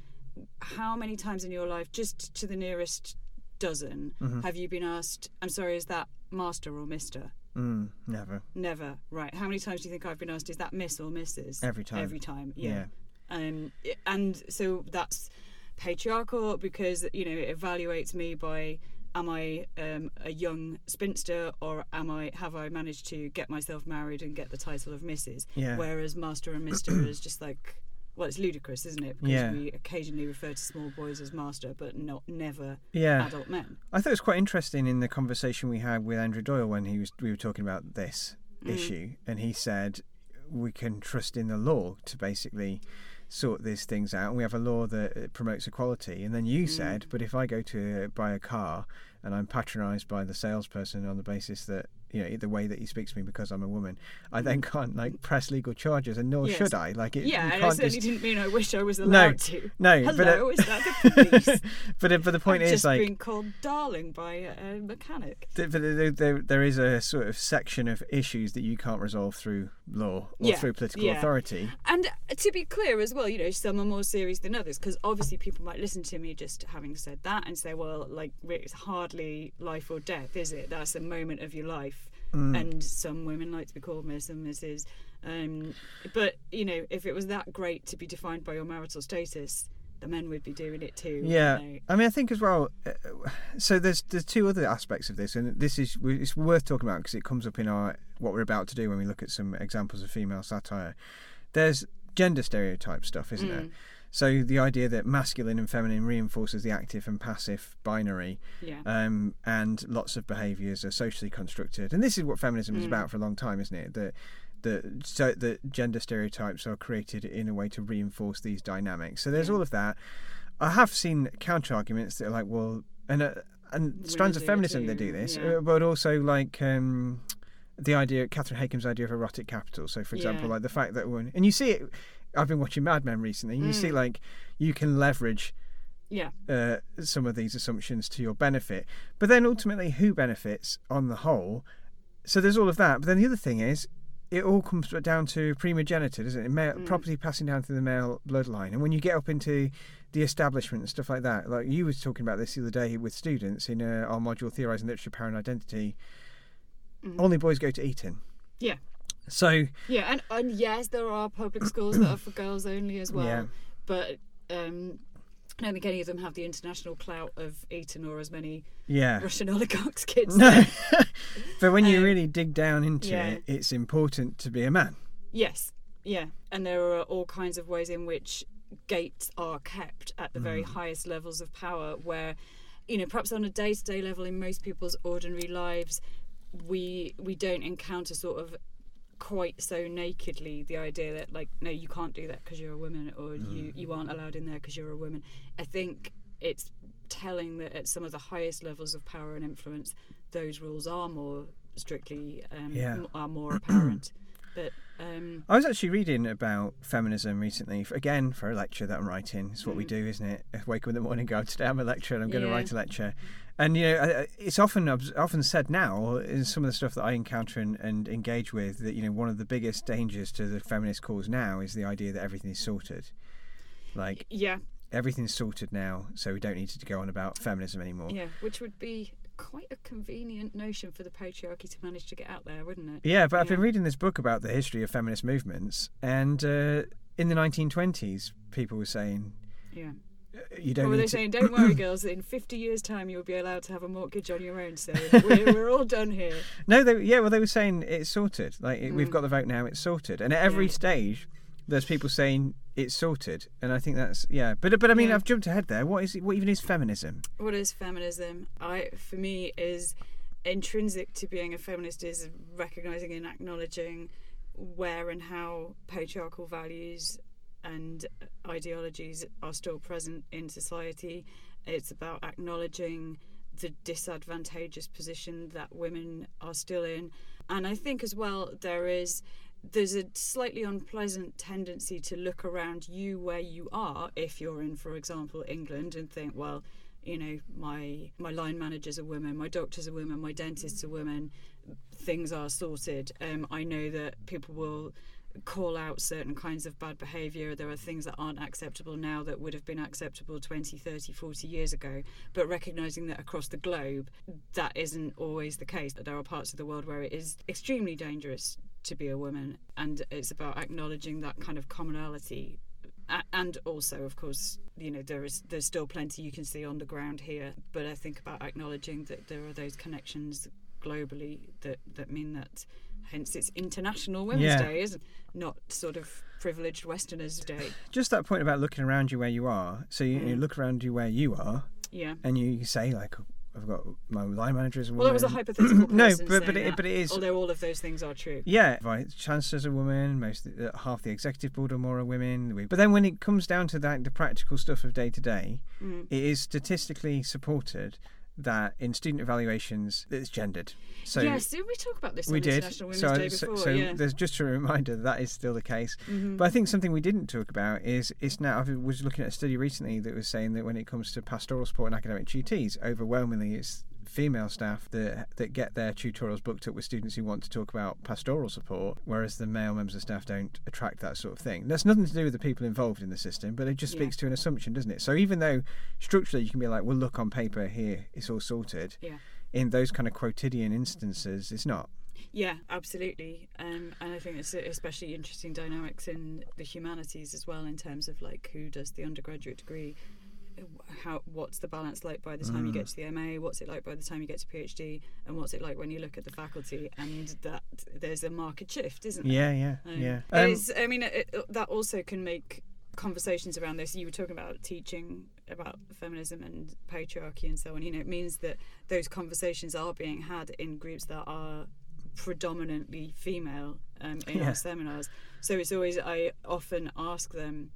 how many times in your life, just to the nearest dozen, Mhm. have you been asked, I'm sorry, is that master or mister? Mm, never. Never. Right. How many times do you think I've been asked, is that miss or missus? Every time. Every time, Yeah. yeah. Um, and so that's patriarchal because you know it evaluates me by am I um, a young spinster or am I have I managed to get myself married and get the title of Mrs. Yeah. Whereas Master and Mister is just like well, it's ludicrous, isn't it? Because Yeah. we occasionally refer to small boys as master, but not never Yeah. adult men. I thought it was quite interesting in the conversation we had with Andrew Doyle when he was we were talking about this Mm. issue, and he said we can trust in the law to basically sort these things out. And we have a law that uh, promotes equality. And then you Mm. said, but if I go to buy a car and I'm patronised by the salesperson on the basis that you know the way that he speaks to me because I'm a woman, I then can't like press legal charges, and nor Mm. Yes. should I. Like it, yeah, and I certainly just didn't mean I wish I was No, allowed to. no. Hello, but uh, is that the police? but uh, but the point I've is just like been called darling by a, a mechanic. Th- But there, there, there is a sort of section of issues that you can't resolve through law or Yeah, through political yeah. authority. And to be clear as well, you know, some are more serious than others because obviously people might listen to me just having said that and say, well, like, it's hardly life or death, is it? That's a moment of your life. Mm. And some women like to be called Miss and Mrs. Um, but, you know, if it was that great to be defined by your marital status, the men would be doing it too. Yeah. I mean, I think as well. Uh, so there's there's two other aspects of this, and this is it's worth talking about because it comes up in our what we're about to do when we look at some examples of female satire. There's gender stereotype stuff, isn't there? Mm. So the idea that masculine and feminine reinforces the active and passive binary, Yeah. um, and lots of behaviours are socially constructed. And this is what feminism is Mm. about for a long time, isn't it? That the so that gender stereotypes are created in a way to reinforce these dynamics. So there's Yeah. all of that. I have seen counter arguments that are like, well, and uh, and Women strands of feminism that do this, yeah. but also like. Um, the idea, Catherine Hakim's idea of erotic capital. So, for example, Yeah. like the fact that when, and you see it, I've been watching Mad Men recently, and you see Mm. like you can leverage Yeah. uh, some of these assumptions to your benefit. But then ultimately, who benefits on the whole? So there's all of that. But then the other thing is, it all comes down to primogeniture, doesn't it? Male, Mm. Property passing down through the male bloodline. And when you get up into the establishment and stuff like that, like you was talking about this the other day with students in uh, our module Theorising Literature, Power and Identity, Mhm. only boys go to Eton. Yeah. So, Yeah, and, and yes, there are public schools that are for girls only as well. Yeah. But um, I don't think any of them have the international clout of Eton or as many yeah. Russian oligarchs' kids. No. but when you Um, really dig down into yeah. it, it's important to be a man. Yes, yeah, and there are all kinds of ways in which gates are kept at the very highest levels of power, where you know perhaps on a day-to-day level in most people's ordinary lives, we we don't encounter sort of quite so nakedly the idea that like no you can't do that because you're a woman or you you aren't allowed in there because you're a woman i think it's telling that at some of the highest levels of power and influence those rules are more strictly um, Yeah. are more apparent. but um, I was actually reading about feminism recently, again for a lecture that I'm writing. It's what we Mm. do, isn't it? I wake up in the morning, go today I'm a lecturer, and I'm going to write a lecture. And you know, I- I- it's often often said now in some of the stuff that I encounter and, and engage with that you know one of the biggest dangers to the feminist cause now is the idea that everything is sorted. Like yeah, everything's sorted now, so we don't need to go on about feminism anymore. yeah, which would be quite a convenient notion for the patriarchy to manage to get out there, wouldn't it? Yeah, but I've been reading this book about the history of feminist movements, and uh, in the 1920s, people were saying Yeah. You don't Or were they to. saying, "Don't worry, girls. In 50 years' time, you'll be allowed to have a mortgage on your own. So we're, we're all done here." No, they yeah, well, they were saying it's sorted. Like it we've Mm. got the vote now, it's sorted. And at every Yeah. stage, there's people saying it's sorted, and I think that's yeah. But but I mean, Yeah. I've jumped ahead there. What is what even is feminism? What is feminism? I, for me, is intrinsic to being a feminist is recognizing and acknowledging where and how patriarchal values and ideologies are still present in society. It's about acknowledging the disadvantageous position that women are still in. And I think as well there is there's a slightly unpleasant tendency to look around you where you are if you're in for example England and think well you know my my line managers are women my doctors are women my dentists are women things are sorted um, I know that people will call out certain kinds of bad behavior. There are things that aren't acceptable now that would have been acceptable 20 30 40 years ago. But recognizing that across the globe that isn't always the case. That there are parts of the world where it is extremely dangerous to be a woman and it's about acknowledging that kind of commonality. And also of course you know there is there's still plenty you can see on the ground here but i think about acknowledging that there are those connections globally that that mean that hence it's international women's Yeah. day isn't not sort of privileged westerners day Just that point about looking around you where you are. So you, you Mm. look around you where you are, yeah and you say like, I've got my line manager is a well that was a hypothetical no, but but it, that, but it is although all of those things are true Yeah, right. Chancellor's a woman. Most uh, half the executive board or more are women. We- But then when it comes down to that, the practical stuff of day to day, Mm. it is statistically supported that in student evaluations it's gendered. So yes did we talk about this we on did. international women's So day before so yeah there's just a reminder that that is still the case. Mhm. But I think something we didn't talk about is it's now. I was looking at a study recently that was saying that when it comes to pastoral support and academic tutees, overwhelmingly it's female staff that that get their tutorials booked up with students who want to talk about pastoral support, whereas the male members of staff don't attract that sort of thing. That's nothing to do with the people involved in the system, but it just Yeah. speaks to an assumption, doesn't it? So even though structurally you can be like, well, look on paper here, it's all sorted. Yeah. In those kind of quotidian instances, it's not. Yeah, absolutely. Um, and I think it's especially interesting dynamics in the humanities as well, in terms of like who does the undergraduate degree, how what's the balance like by the time you Mm. get to the MA, what's it like by the time you get to PhD, and what's it like when you look at the faculty, and that there's a market shift, isn't there? Yeah, yeah, Um, yeah. it Um, I mean, it- that also can make conversations around this. You were talking about teaching about feminism and patriarchy and so on. You know, it means that those conversations are being had in groups that are predominantly female um, in Yeah. our seminars. So it's always I often ask them,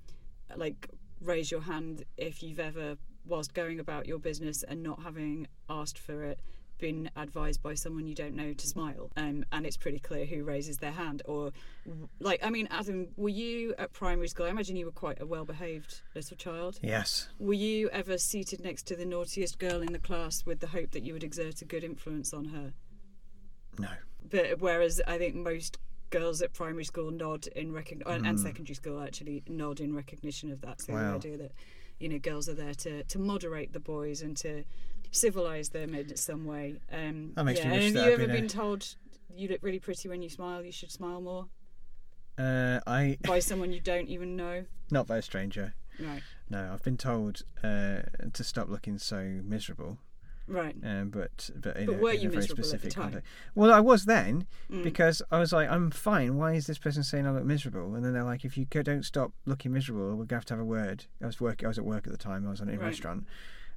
like, raise your hand if you've ever, whilst going about your business and not having asked for it, been advised by someone you don't know to smile um, and it's pretty clear who raises their hand or like i mean adam were you at primary school i imagine you were quite a well-behaved little child yes. were you ever seated next to the naughtiest girl in the class with the hope that you would exert a good influence on her No. but whereas i think most girls at primary school nod in recognition and Mm. secondary school actually nod in recognition of that so Wow. the idea that you know girls are there to to moderate the boys and to civilize them in some way um That makes yeah. me wish and have you ever been a- told you look really pretty when you smile you should smile more Uh, I by someone you don't even know not by a stranger. right No, I've been told uh, to stop looking so miserable. Right Um, but but in, But a, were in you a very miserable at the specific time? context. Well, I was then Mm. because I was like, I'm fine. Why is this person saying I look miserable? And then they're like, if you don't stop looking miserable, we're gonna have to have a word. I was work. I was at work at the time. I was in a Right. restaurant.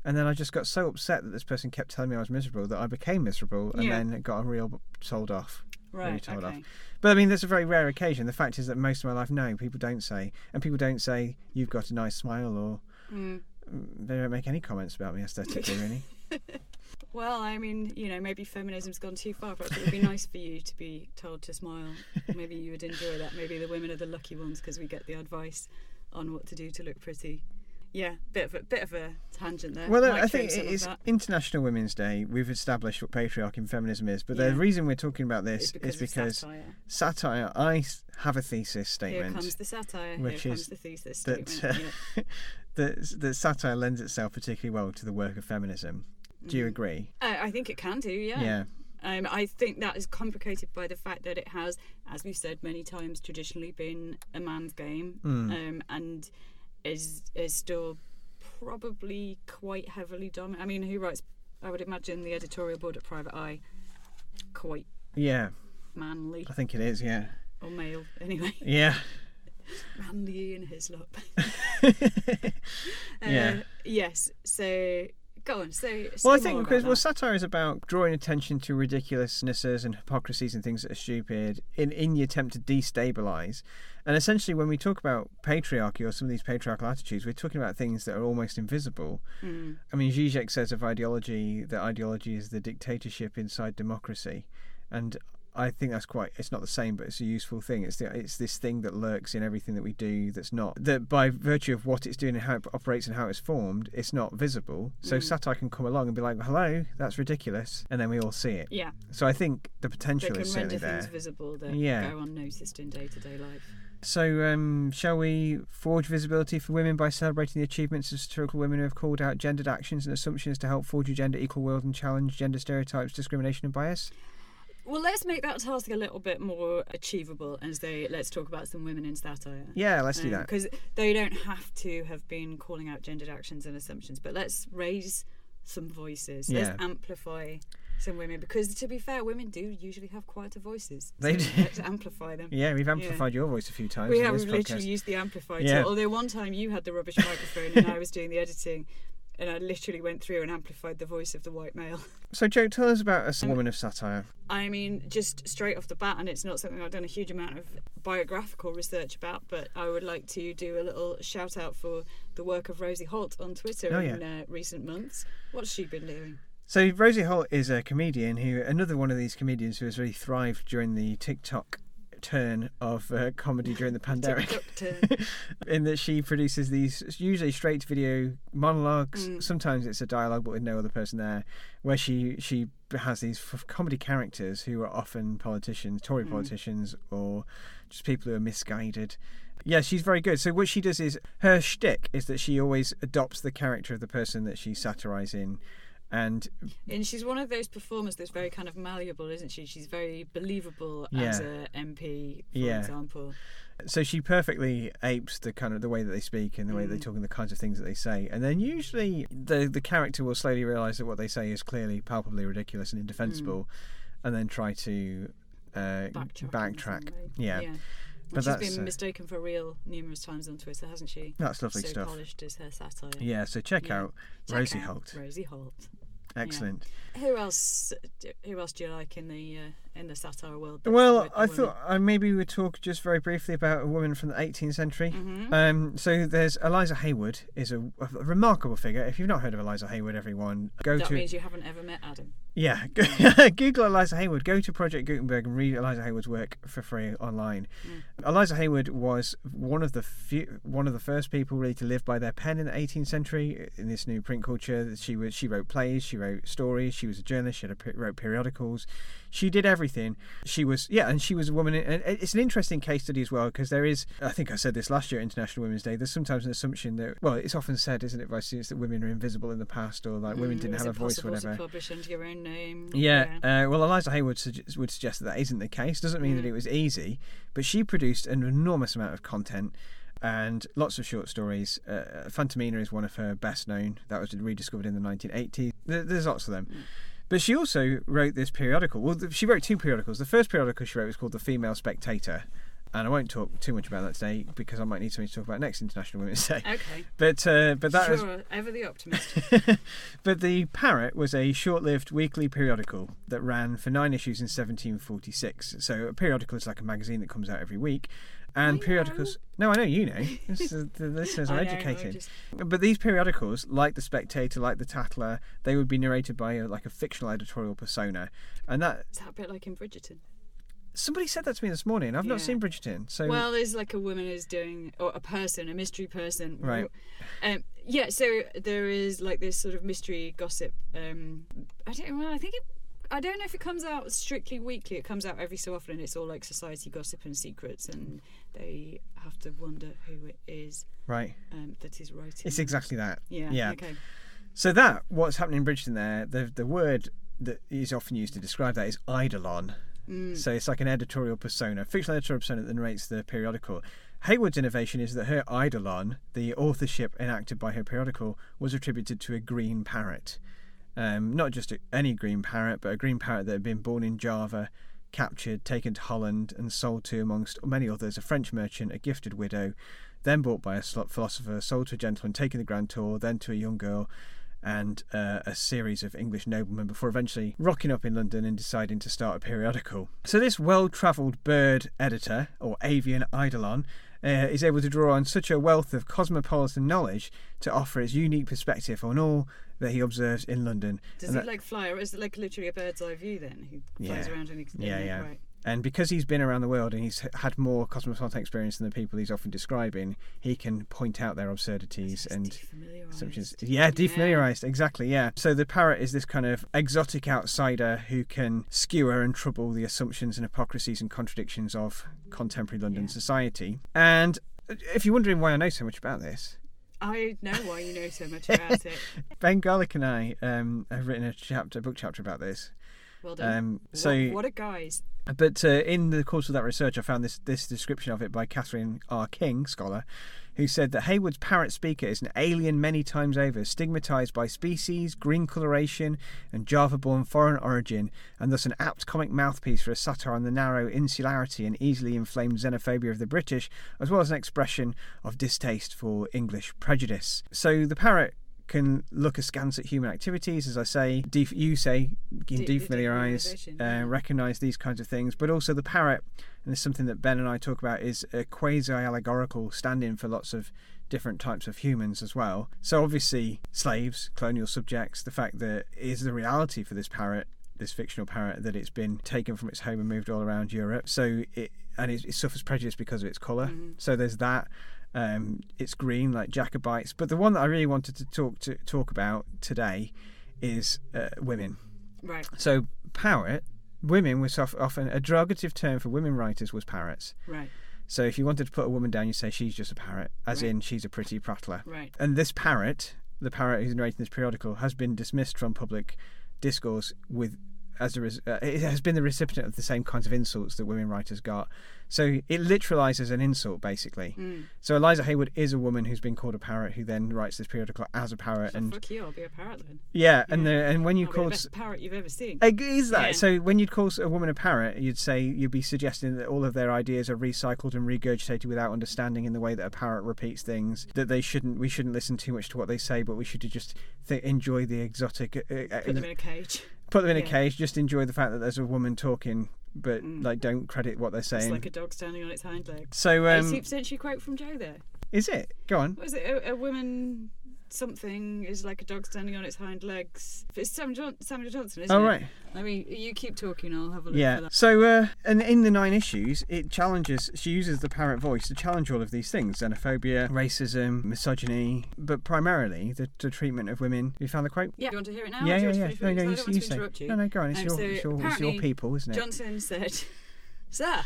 And then I just got so upset that this person kept telling me I was miserable that I became miserable, and Yeah. then it got a real told off. right told off. But I mean, that's a very rare occasion. The fact is that most of my life, no, people don't say, and people don't say you've got a nice smile, or mm, they don't make any comments about me aesthetically, really. Well, I mean, you know, maybe feminism's gone too far. but it would be nice for you to be told to smile. Maybe you would enjoy that. Maybe the women are the lucky ones because we get the advice on what to do to look pretty. Yeah, bit of a bit of a tangent there. Well, Might I think it's. International Women's Day. We've established what patriarchy and feminism is, but the reason we're talking about this because is because satire. satire. I have a thesis statement. Here comes the satire. which Here is the thesis that statement. uh, that that satire lends itself particularly well to the work of feminism. Do you agree? I, I think it can do. Yeah. Yeah. Um, I think that is complicated by the fact that it has, as we've said many times, traditionally been a man's game, Mm. um, and is is still probably quite heavily dominant. I mean, who writes? I would imagine the editorial board at Private Eye, quite Yeah, manly I think it is. Yeah. or male anyway. Yeah. Manly in his look. Yeah. Uh, yes. So go on. So. Well, I think because well, satire is about drawing attention to ridiculousnesses and hypocrisies and things that are stupid in in the attempt to destabilize. And essentially, when we talk about patriarchy or some of these patriarchal attitudes, we're talking about things that are almost invisible. Mm. I mean, Zizek says of ideology that ideology is the dictatorship inside democracy, and I think that's quite. It's not the same, but it's a useful thing. It's the, it's this thing that lurks in everything that we do. That's not that by virtue of what it's doing and how it operates and how it's formed, it's not visible. So Mm. satire can come along and be like, "Hello, that's ridiculous," and then we all see it. Yeah. So I think the potential is render certainly things there. visible that Yeah. go unnoticed in day to day life. So, um, shall we forge visibility for women by celebrating the achievements of satirical women who have called out gendered actions and assumptions to help forge a gender equal world and challenge gender stereotypes, discrimination, and bias? Well, let's make that task a little bit more achievable and say, let's talk about some women in satire. Yeah, let's do um, that. Because they don't have to have been calling out gendered actions and assumptions, but let's raise some voices. Yeah. Let's amplify some women. Because to be fair, women do usually have quieter voices. They So do. Let's amplify them. Yeah, we've amplified your voice a few times We have we've literally used the amplifier. Yeah. tool. Although one time you had the rubbish microphone and I was doing the editing, and I literally went through and amplified the voice of the white male. So, Jo, tell us about a Um, woman of satire. I mean, just straight off the bat, and it's not something I've done a huge amount of biographical research about, but I would like to do a little shout out for the work of Rosie Holt on Twitter Oh, in uh, recent months. What's she been doing? So, Rosie Holt is a comedian who, another one of these comedians who has really thrived during the TikTok turn of uh, comedy during the pandemic. In that she produces these usually straight to video monologues. Mm. Sometimes it's a dialogue, but with no other person there, where she she has these f- comedy characters who are often politicians, Tory Mm. politicians, or just people who are misguided. Yeah, she's very good. So what she does is her shtick is that she always adopts the character of the person that she's satirising, and And she's one of those performers that's very kind of malleable, isn't she? She's very believable as Yeah. a MP, for Yeah. example. so she perfectly apes the kind of the way that they speak and the way that they Mm. talk and the kinds of things that they say and then usually the the character will slowly realize that what they say is clearly palpably ridiculous and indefensible and then try to uh, Backtrack. backtrack yeah, yeah. But she's that's, been uh, mistaken for real numerous times on Twitter, hasn't she? that's lovely so stuff polished is her satire. yeah so check Yeah. out Check Rosie out Holt Rosie Holt. Excellent Who else? Who else do you like in the uh, in the satire world? well I thought uh, maybe we would talk just very briefly about a woman from the 18th century Mhm. Um, so there's Eliza Haywood is a, a remarkable figure. If you've not heard of Eliza Haywood, everyone go that to means you haven't ever met Adam. Yeah, Google Eliza Haywood. Go to Project Gutenberg and read Eliza Haywood's work for free online. Mm. Eliza Haywood was one of the few, one of the first people really to live by their pen in the 18th century in this new print culture. She was she wrote plays, she wrote stories, she was a journalist, she had a, wrote periodicals. She did everything. She was yeah, and she was a woman. And it's an interesting case study as well because there is. I think I said this last year, International Women's Day. There's sometimes an assumption that well, it's often said, isn't it, by students that women are invisible in the past or like women Mm, didn't have a voice, or whatever. Publish under your own name. Yeah, Uh, well, Eliza Haywood sugge- would suggest that that isn't the case. Doesn't mean that Mm. it was easy, but she produced an enormous amount of content and lots of short stories. Uh, Fantomina is one of her best known. That was rediscovered in the 1980s. There's lots of them. Mm. But she also wrote this periodical. Well, she wrote two periodicals. The first periodical she wrote was called The Female Spectator. and I won't talk too much about that today because I might need something to talk about next International Women's Day. Okay. But uh, but that was ever the optimist. but the Parrot was a short-lived weekly periodical that ran for nine issues in 1746. So a periodical is like a magazine that comes out every week. And I periodicals. No, I know you know. This is, the listeners are know, educated. just- But these periodicals, like the Spectator, like the Tatler, they would be narrated by a, like a fictional editorial persona, and that Is that a bit like in Bridgerton? somebody said that to me this morning. I've not seen Bridgerton, so Well, there's like a woman who's doing, or a person, a mystery person. Right. Um, yeah, so there is like this sort of mystery gossip. Um, I don't know. I think it. I don't know if it comes out strictly weekly. It comes out every so often, and it's all like society gossip and secrets, and they have to wonder who it is right, um, that is writing. it's exactly that. Yeah. yeah. Okay. So that what's happening in Bridgerton there, the the word that is often used to describe that is eidolon. Mm. So it's like an editorial persona, fictional editorial persona that narrates the periodical. Haywood's innovation is that her eidolon, the authorship enacted by her periodical, was attributed to a green parrot. Um, not just any green parrot, but a green parrot that had been born in Java, captured, taken to Holland, and sold to, amongst many others, a French merchant, a gifted widow, then bought by a philosopher, sold to a gentleman, taken the grand tour, then to a young girl, and uh, a series of English noblemen before eventually rocking up in London and deciding to start a periodical. So, this well travelled bird editor, or avian eidolon, uh, is able to draw on such a wealth of cosmopolitan knowledge to offer its unique perspective on all that he observes in London. Does And it that- like fly, or is it like literally a bird's eye view then? Who flies Yeah. around and he, Yeah, yeah. Right. And because he's been around the world and he's had more cosmopolitan experience than the people he's often describing, he can point out their absurdities and assumptions. Yeah, defamiliarized, exactly, yeah. So the parrot is this kind of exotic outsider who can skewer and trouble the assumptions and hypocrisies and contradictions of contemporary London Yeah. society. And uh, if you're wondering why I know so much about this, I know why you know so much about it. Ben Garlick and I um, have written a chapter, a book chapter about this. Well done. Um, so what, what a guys. But uh, in the course of that research, I found this this description of it by Kathryn R. King, scholar, who said that Haywood's parrot speaker is an alien many times over, stigmatized by species, green coloration, and Java-born foreign origin, and thus an apt comic mouthpiece for a satire on the narrow insularity and easily inflamed xenophobia of the British, as well as an expression of distaste for English prejudice. So the parrot can look askance at human activities, as I say. Def- you say, De- defamiliarize, defamiliarization, uh, recognize these kinds of things, but also the parrot, and is something that Ben and I talk about, is a quasi allegorical stand in for lots of different types of humans as well. So, obviously, slaves, colonial subjects, the fact that is the reality for this parrot. This fictional parrot that it's been taken from its home and moved all around Europe. So it and it, it suffers prejudice because of its color Mhm. So there's that. Um, it's green like Jacobites, but the one that I really wanted to talk to talk about today is uh, women. Right. So parrot, women was often a derogative term for women writers was parrots. Right. So if you wanted to put a woman down, you say she's just a parrot, as Right. in she's a pretty prattler. Right. And this parrot, the parrot who's narrating this periodical, has been dismissed from public discourse with as a res- uh, it has been the recipient of the same kinds of insults that women writers got. So it literalizes an insult basically. Mm. So Eliza Haywood is a woman who's been called a parrot who then writes this periodical as a parrot So and fuck you, I'll be a parrot then. yeah, and the, and when you I'll be call the best parrot you've ever seen. Is that Yeah. so? When you'd call a woman a parrot, you'd say you'd be suggesting that all of their ideas are recycled and regurgitated without understanding in the way that a parrot repeats things. That they shouldn't, we shouldn't listen too much to what they say, but we should just th- enjoy the exotic. Uh, uh, Put them in a cage. put them in a cage. Just enjoy the fact that there's a woman talking, but Mm. like don't credit what they're It's saying. like a dog standing on its hind legs. so um, 18th century quote from Jo there. is it? Go on. What was it? A, a woman something is like a dog standing on its hind legs. It's Samuel, John- Samuel Johnson, isn't Oh it? right. I mean, you keep talking, I'll have a look for Yeah. that. So, uh, and in the nine issues, it challenges. She uses the parrot voice to challenge all of these things: xenophobia, racism, misogyny, but primarily the, the treatment of women. You found the quote? Yeah. You want to hear it now? yeah, yeah, yeah. No, no, you, you want to say. interrupt you. No, no, go on. It's Um, your, so it's your, it's your people, isn't it? Johnson said, Sir,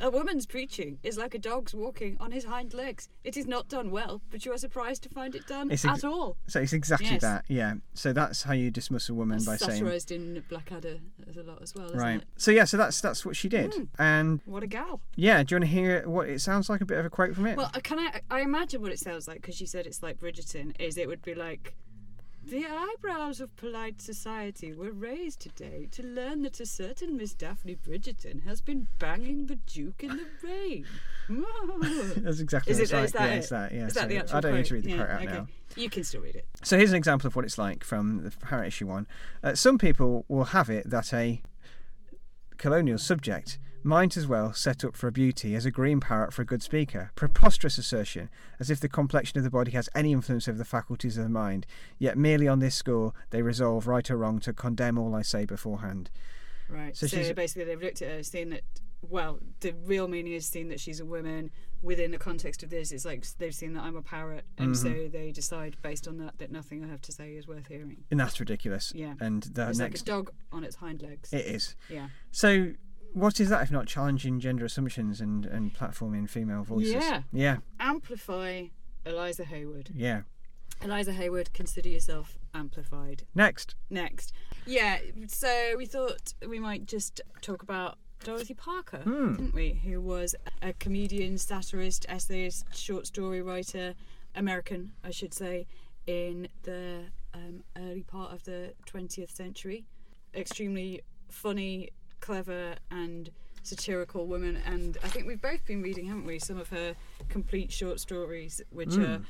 a woman's preaching is like a dog's walking on his hind legs. It is not done well, but you are surprised to find it done It's at all. So it's exactly Yes. that. Yeah. So that's how you dismiss a woman That's by saying. satirised in Blackadder as a lot as well, isn't Right. it? So yeah. So that's that's what she did. Mm. And What a gal. yeah, do you want to hear what it sounds like? A bit of a quote from it. Well, uh, can I? I imagine what it sounds like because you said it's like Bridgerton. Is it would be like The eyebrows of polite society were raised today to learn that a certain Miss Daphne Bridgerton has been banging the Duke in the rain. That's exactly Is what it- it's like. is that yeah, it? it's that. Yeah. Is that so the actual I don't need to read the Yeah, quote out okay. now. You can still read it. So here's an example of what it's like from the Parrot issue one. Uh, some people will have it that a colonial subject might as well set up for a beauty as a green parrot for a good speaker. Preposterous assertion, as if the complexion of the body has any influence over the faculties of the mind. Yet merely on this score they resolve right or wrong to condemn all I say beforehand. Right. So So, she's- basically, they've looked at her, seen that. Well, the real meaning is seeing that she's a woman. Within the context of this, it's like they've seen that I'm a parrot, and so Mm-hmm. they decide based on that that nothing I have to say is worth hearing. And that's ridiculous. Yeah. And the it's like a next dog on its hind legs. it is. yeah. So what is that if not challenging gender assumptions and, and platforming female voices? Yeah. Yeah. Amplify Eliza Haywood. Yeah. Eliza Haywood, consider yourself amplified. Next. Next. Yeah, so we thought we might just talk about Dorothy Parker, Hmm. didn't we? Who was a comedian, satirist, essayist, short story writer, American, I should say, in the um, early part of the 20th century. Extremely funny, clever, and satirical woman. And I think we've both been reading, haven't we, some of her complete short stories, which Hmm. are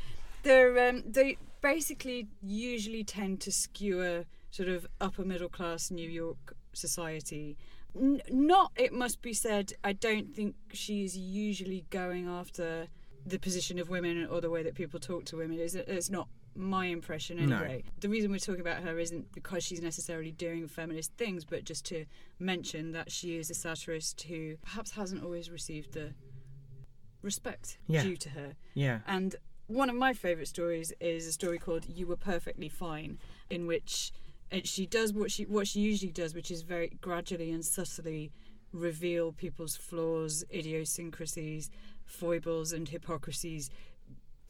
they're um, they basically usually tend to skewer sort of upper middle class New York society. N- not, it must be said, I don't think she is usually going after the position of women or the way that people talk to women. It's, it's not my impression No. anyway. The reason we're talking about her isn't because she's necessarily doing feminist things, but just to mention that she is a satirist who perhaps hasn't always received the respect Yeah. due to her. Yeah. And one of my favourite stories is a story called "You Were Perfectly Fine," in which uh, she does what she what she usually does, which is very gradually and subtly reveal people's flaws, idiosyncrasies, foibles, and hypocrisies.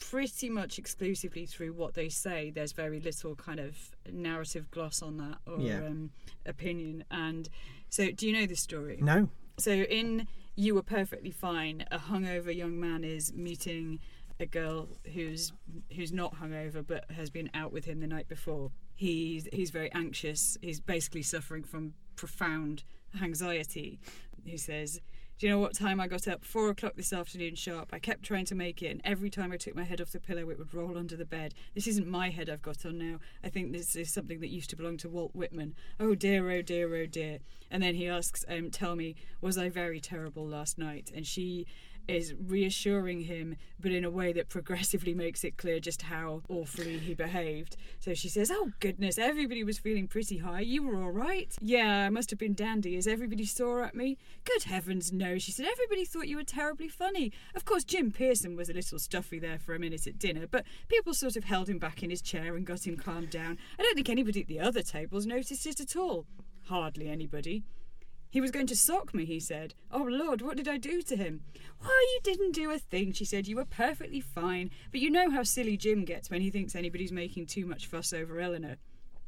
Pretty much exclusively through what they say. There's very little kind of narrative gloss on that or Yeah. um, opinion. And so, do you know this story? No. So in You Were Perfectly Fine, a hungover young man is meeting a girl who's who's not hungover but has been out with him the night before. He's he's very anxious. He's basically suffering from profound anxiety. He says, Do you know what time I got up? Four o'clock this afternoon sharp. I kept trying to make it, and every time I took my head off the pillow, it would roll under the bed. This isn't my head I've got on now. I think this is something that used to belong to Walt Whitman. Oh dear, oh dear, oh dear. And then he asks, um, Tell me, was I very terrible last night? And she is reassuring him, but in a way that progressively makes it clear just how awfully he behaved. So she says, Oh goodness, everybody was feeling pretty high. You were all right? Yeah, I must have been dandy. Is everybody sore at me? Good heavens, no. She said, Everybody thought you were terribly funny. Of course, Jim Pearson was a little stuffy there for a minute at dinner, but people sort of held him back in his chair and got him calmed down. I don't think anybody at the other tables noticed it at all. Hardly anybody. He was going to sock me, he said. Oh, Lord, what did I do to him? Why, you didn't do a thing, she said. You were perfectly fine. But you know how silly Jim gets when he thinks anybody's making too much fuss over Eleanor.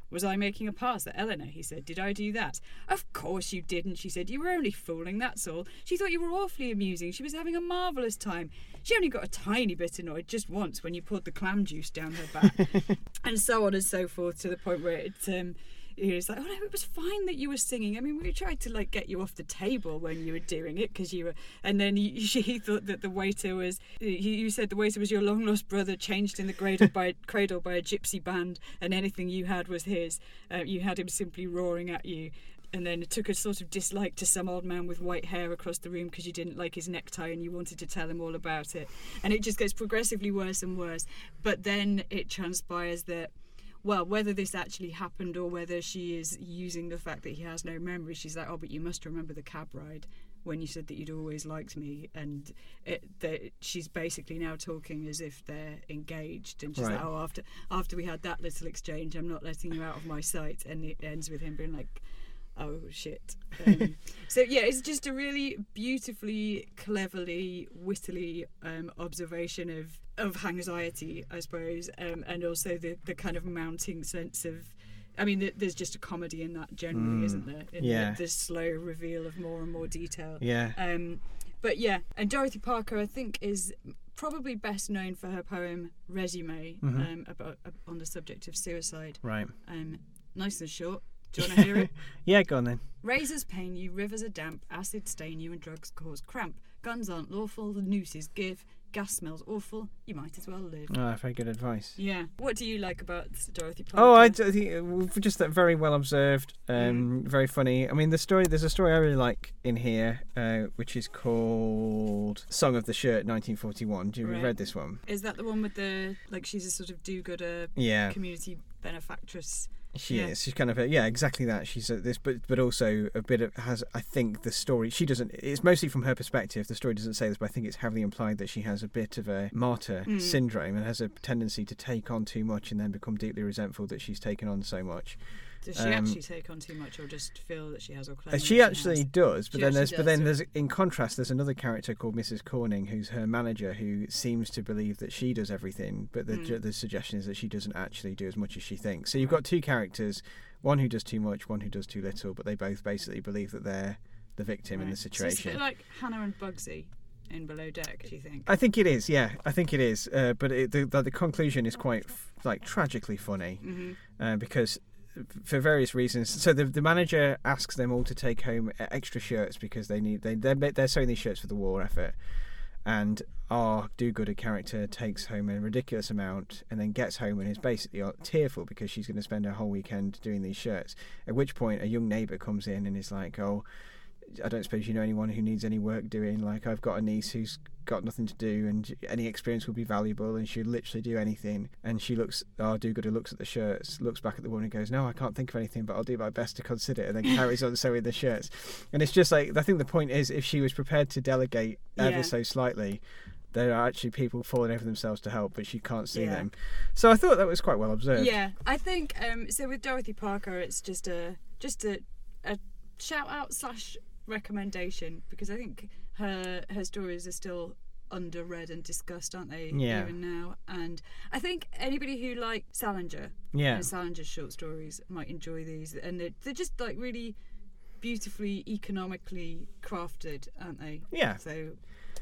Was I making a pass at Eleanor? He said. Did I do that? Of course you didn't, she said. You were only fooling, that's all. She thought you were awfully amusing. She was having a marvellous time. She only got a tiny bit annoyed just once when you poured the clam juice down her back. and so on and so forth to the point where it. Um, he was like, "Oh no, it was fine that you were singing. I mean, we tried to like get you off the table when you were doing it because you were." And then he, he thought that the waiter was. You said the waiter was your long lost brother, changed in the cradle by cradle by a gypsy band, and anything you had was his. Uh, you had him simply roaring at you. And then it took a sort of dislike to some old man with white hair across the room because you didn't like his necktie and you wanted to tell him all about it. And it just gets progressively worse and worse. But then it transpires that well, whether this actually happened or whether she is using the fact that he has no memory, she's like, oh, but you must remember the cab ride when you said that you'd always liked me, and it, that she's basically now talking as if they're engaged, and she's Right. like, oh, after after we had that little exchange, I'm not letting you out of my sight, and it ends with him being like. Oh shit! Um, so yeah, it's just a really beautifully, cleverly, wittily um, observation of of anxiety, I suppose, um, and also the the kind of mounting sense of. I mean, th- there's just a comedy in that generally, Mm, isn't there? In yeah. The, the slow reveal of more and more detail. Yeah. Um, but yeah, and Dorothy Parker, I think, is probably best known for her poem Resume Mhm. um, about uh, on the subject of suicide. Right. Um, nice and short. Do you want to hear it? Yeah, go on then. Razors pain you, rivers are damp, acid stain you, and drugs cause cramp. Guns aren't lawful, the nooses give. Gas smells awful, you might as well live. Ah, very good advice. Yeah. What do you like about Dorothy Parker? Oh, I d- I think uh, just that very well observed, um, very funny. I mean, the story. There's a story I really like in here, uh, which is called "Song of the Shirt" 1941. Do you Right. read this one? Is that the one with the like she's a sort of do-gooder Yeah, community benefactress? She yeah. is. She's kind of a, yeah, exactly that. She's a, this, but but also a bit of has. I think the story. She doesn't. It's mostly from her perspective. The story doesn't say this, but I think it's heavily implied that she has a bit of a martyr Mm. syndrome and has a tendency to take on too much and then become deeply resentful that she's taken on so much. Does she Um, actually take on too much, or just feel that she has all claim? she actually has? does, but She then there's but then there's in contrast there's another character called Mrs. Corning who's her manager who seems to believe that she does everything, but the Mm. the suggestion is that she doesn't actually do as much as she thinks. So you've got two characters, one who does too much, one who does too little, but they both basically believe that they're the victim in Right. the So it's situation. like Hannah and Bugsy in Below Deck. Do you think? I think it is, yeah, I think it is, uh, but it, the, the the conclusion is quite f- like tragically funny. hmm uh, because for various reasons. So the the manager asks them all to take home extra shirts because they need they they're, they're sewing these shirts for the war effort. And our do-gooder character takes home a ridiculous amount and then gets home and is basically tearful because she's going to spend her whole weekend doing these shirts. At which point, a young neighbour comes in and is like, "Oh, I don't suppose you know anyone who needs any work doing. Like I've got a niece who's got nothing to do, and any experience would be valuable, and she'd literally do anything. And she looks, our do-gooder looks at the shirts, looks back at the woman, and goes, "No, I can't think of anything, but I'll do my best to consider." And then carries on sewing the shirts. And it's just like I think the point is, if she was prepared to delegate ever Yeah. so slightly. There are actually people falling over themselves to help, but she can't see Yeah. them. So I thought that was quite well observed. Yeah, I think um, so. With Dorothy Parker, it's just a just a, a shout out slash recommendation because I think her her stories are still underread and discussed, aren't they? Yeah. Even now, and I think anybody who likes Salinger Yeah. and Salinger's short stories might enjoy these, and they're, they're just like really beautifully economically crafted, aren't they? Yeah. So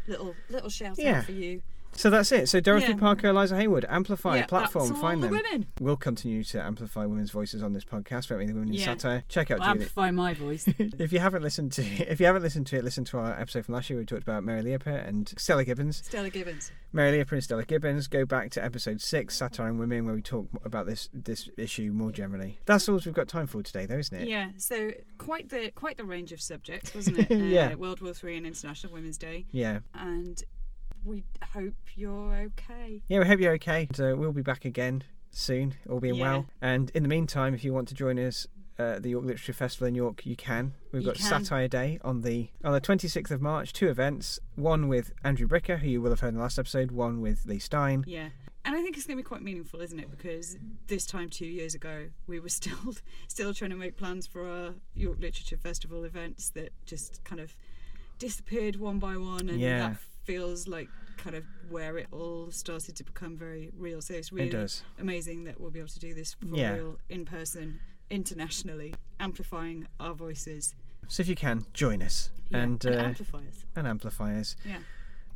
little little shout Yeah. out for you. So that's it. So Dorothy Yeah. Parker, Eliza Haywood, amplify yeah, platform, that's all find the them. women. We'll continue to amplify women's voices on this podcast, won't we? The Women in Yeah. Satire. Check out Julie. amplify my voice. if you haven't listened to if you haven't listened to it, listen to our episode from last year. We talked about Mary Leopold and Stella Gibbons. Stella Gibbons. Mary Leopold and Stella Gibbons. Go back to episode six, Satire and Women, where we talk about this this issue more generally. That's all we've got time for today, though, isn't it? Yeah, so quite the quite the range of subjects, wasn't it? Uh, Yeah. World War Three and International Women's Day, Yeah. and we hope you're okay. Yeah, we hope you're okay. So we'll be back again soon, all being Yeah. well. And in the meantime, if you want to join us uh, the York Literature Festival in York, you can. We've You got can. Satire Day on the on the 26th of March. Two events. One with Andrew Bricker, who you will have heard in the last episode. One with Lee Stein. Yeah. And I think it's going to be quite meaningful, isn't it? Because this time two years ago, we were still still trying to make plans for our York Literature Festival events that just kind of disappeared one by one, and Yeah. that feels like kind of where it all started to become very real. So it's really It amazing that we'll be able to do this for Yeah. real in person internationally amplifying our voices So if you can, join us yeah, and and uh, amplifiers and amplify us. yeah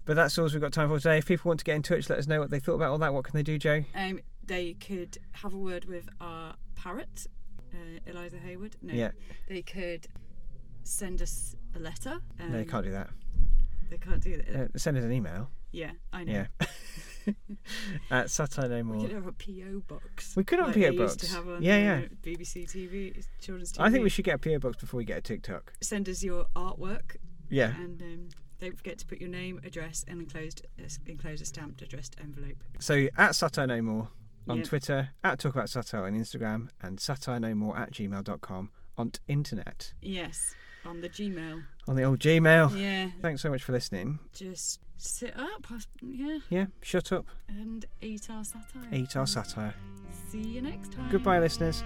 But that's all we've got time for today. If people want to get in touch, let us know what they thought about all that. What can they do, Jo? um they could have a word with our parrot uh, eliza haywood no Yeah, they could send us a letter um, no, they can't do that. They can't do that Uh, send us an email. yeah i know Yeah. At Satire No More. we could have a PO box. We could have a PO they used box. To have on, Yeah, yeah. BBC TV, children's TV. I think we should get a PO box before we get a TikTok. send us your artwork Yeah. and um, don't forget to put your name, address, and enclosed uh, enclose a stamped addressed envelope. So at Satire No More on Yep. Twitter, at Talk About Satire on Instagram, and satire no more at gmail.com on t- internet. Yes, on the Gmail. On the old Gmail. Yeah, Thanks so much for listening. just sit up, yeah, Yeah, shut up, and eat our satire. eat our satire. See you next time. Goodbye, listeners.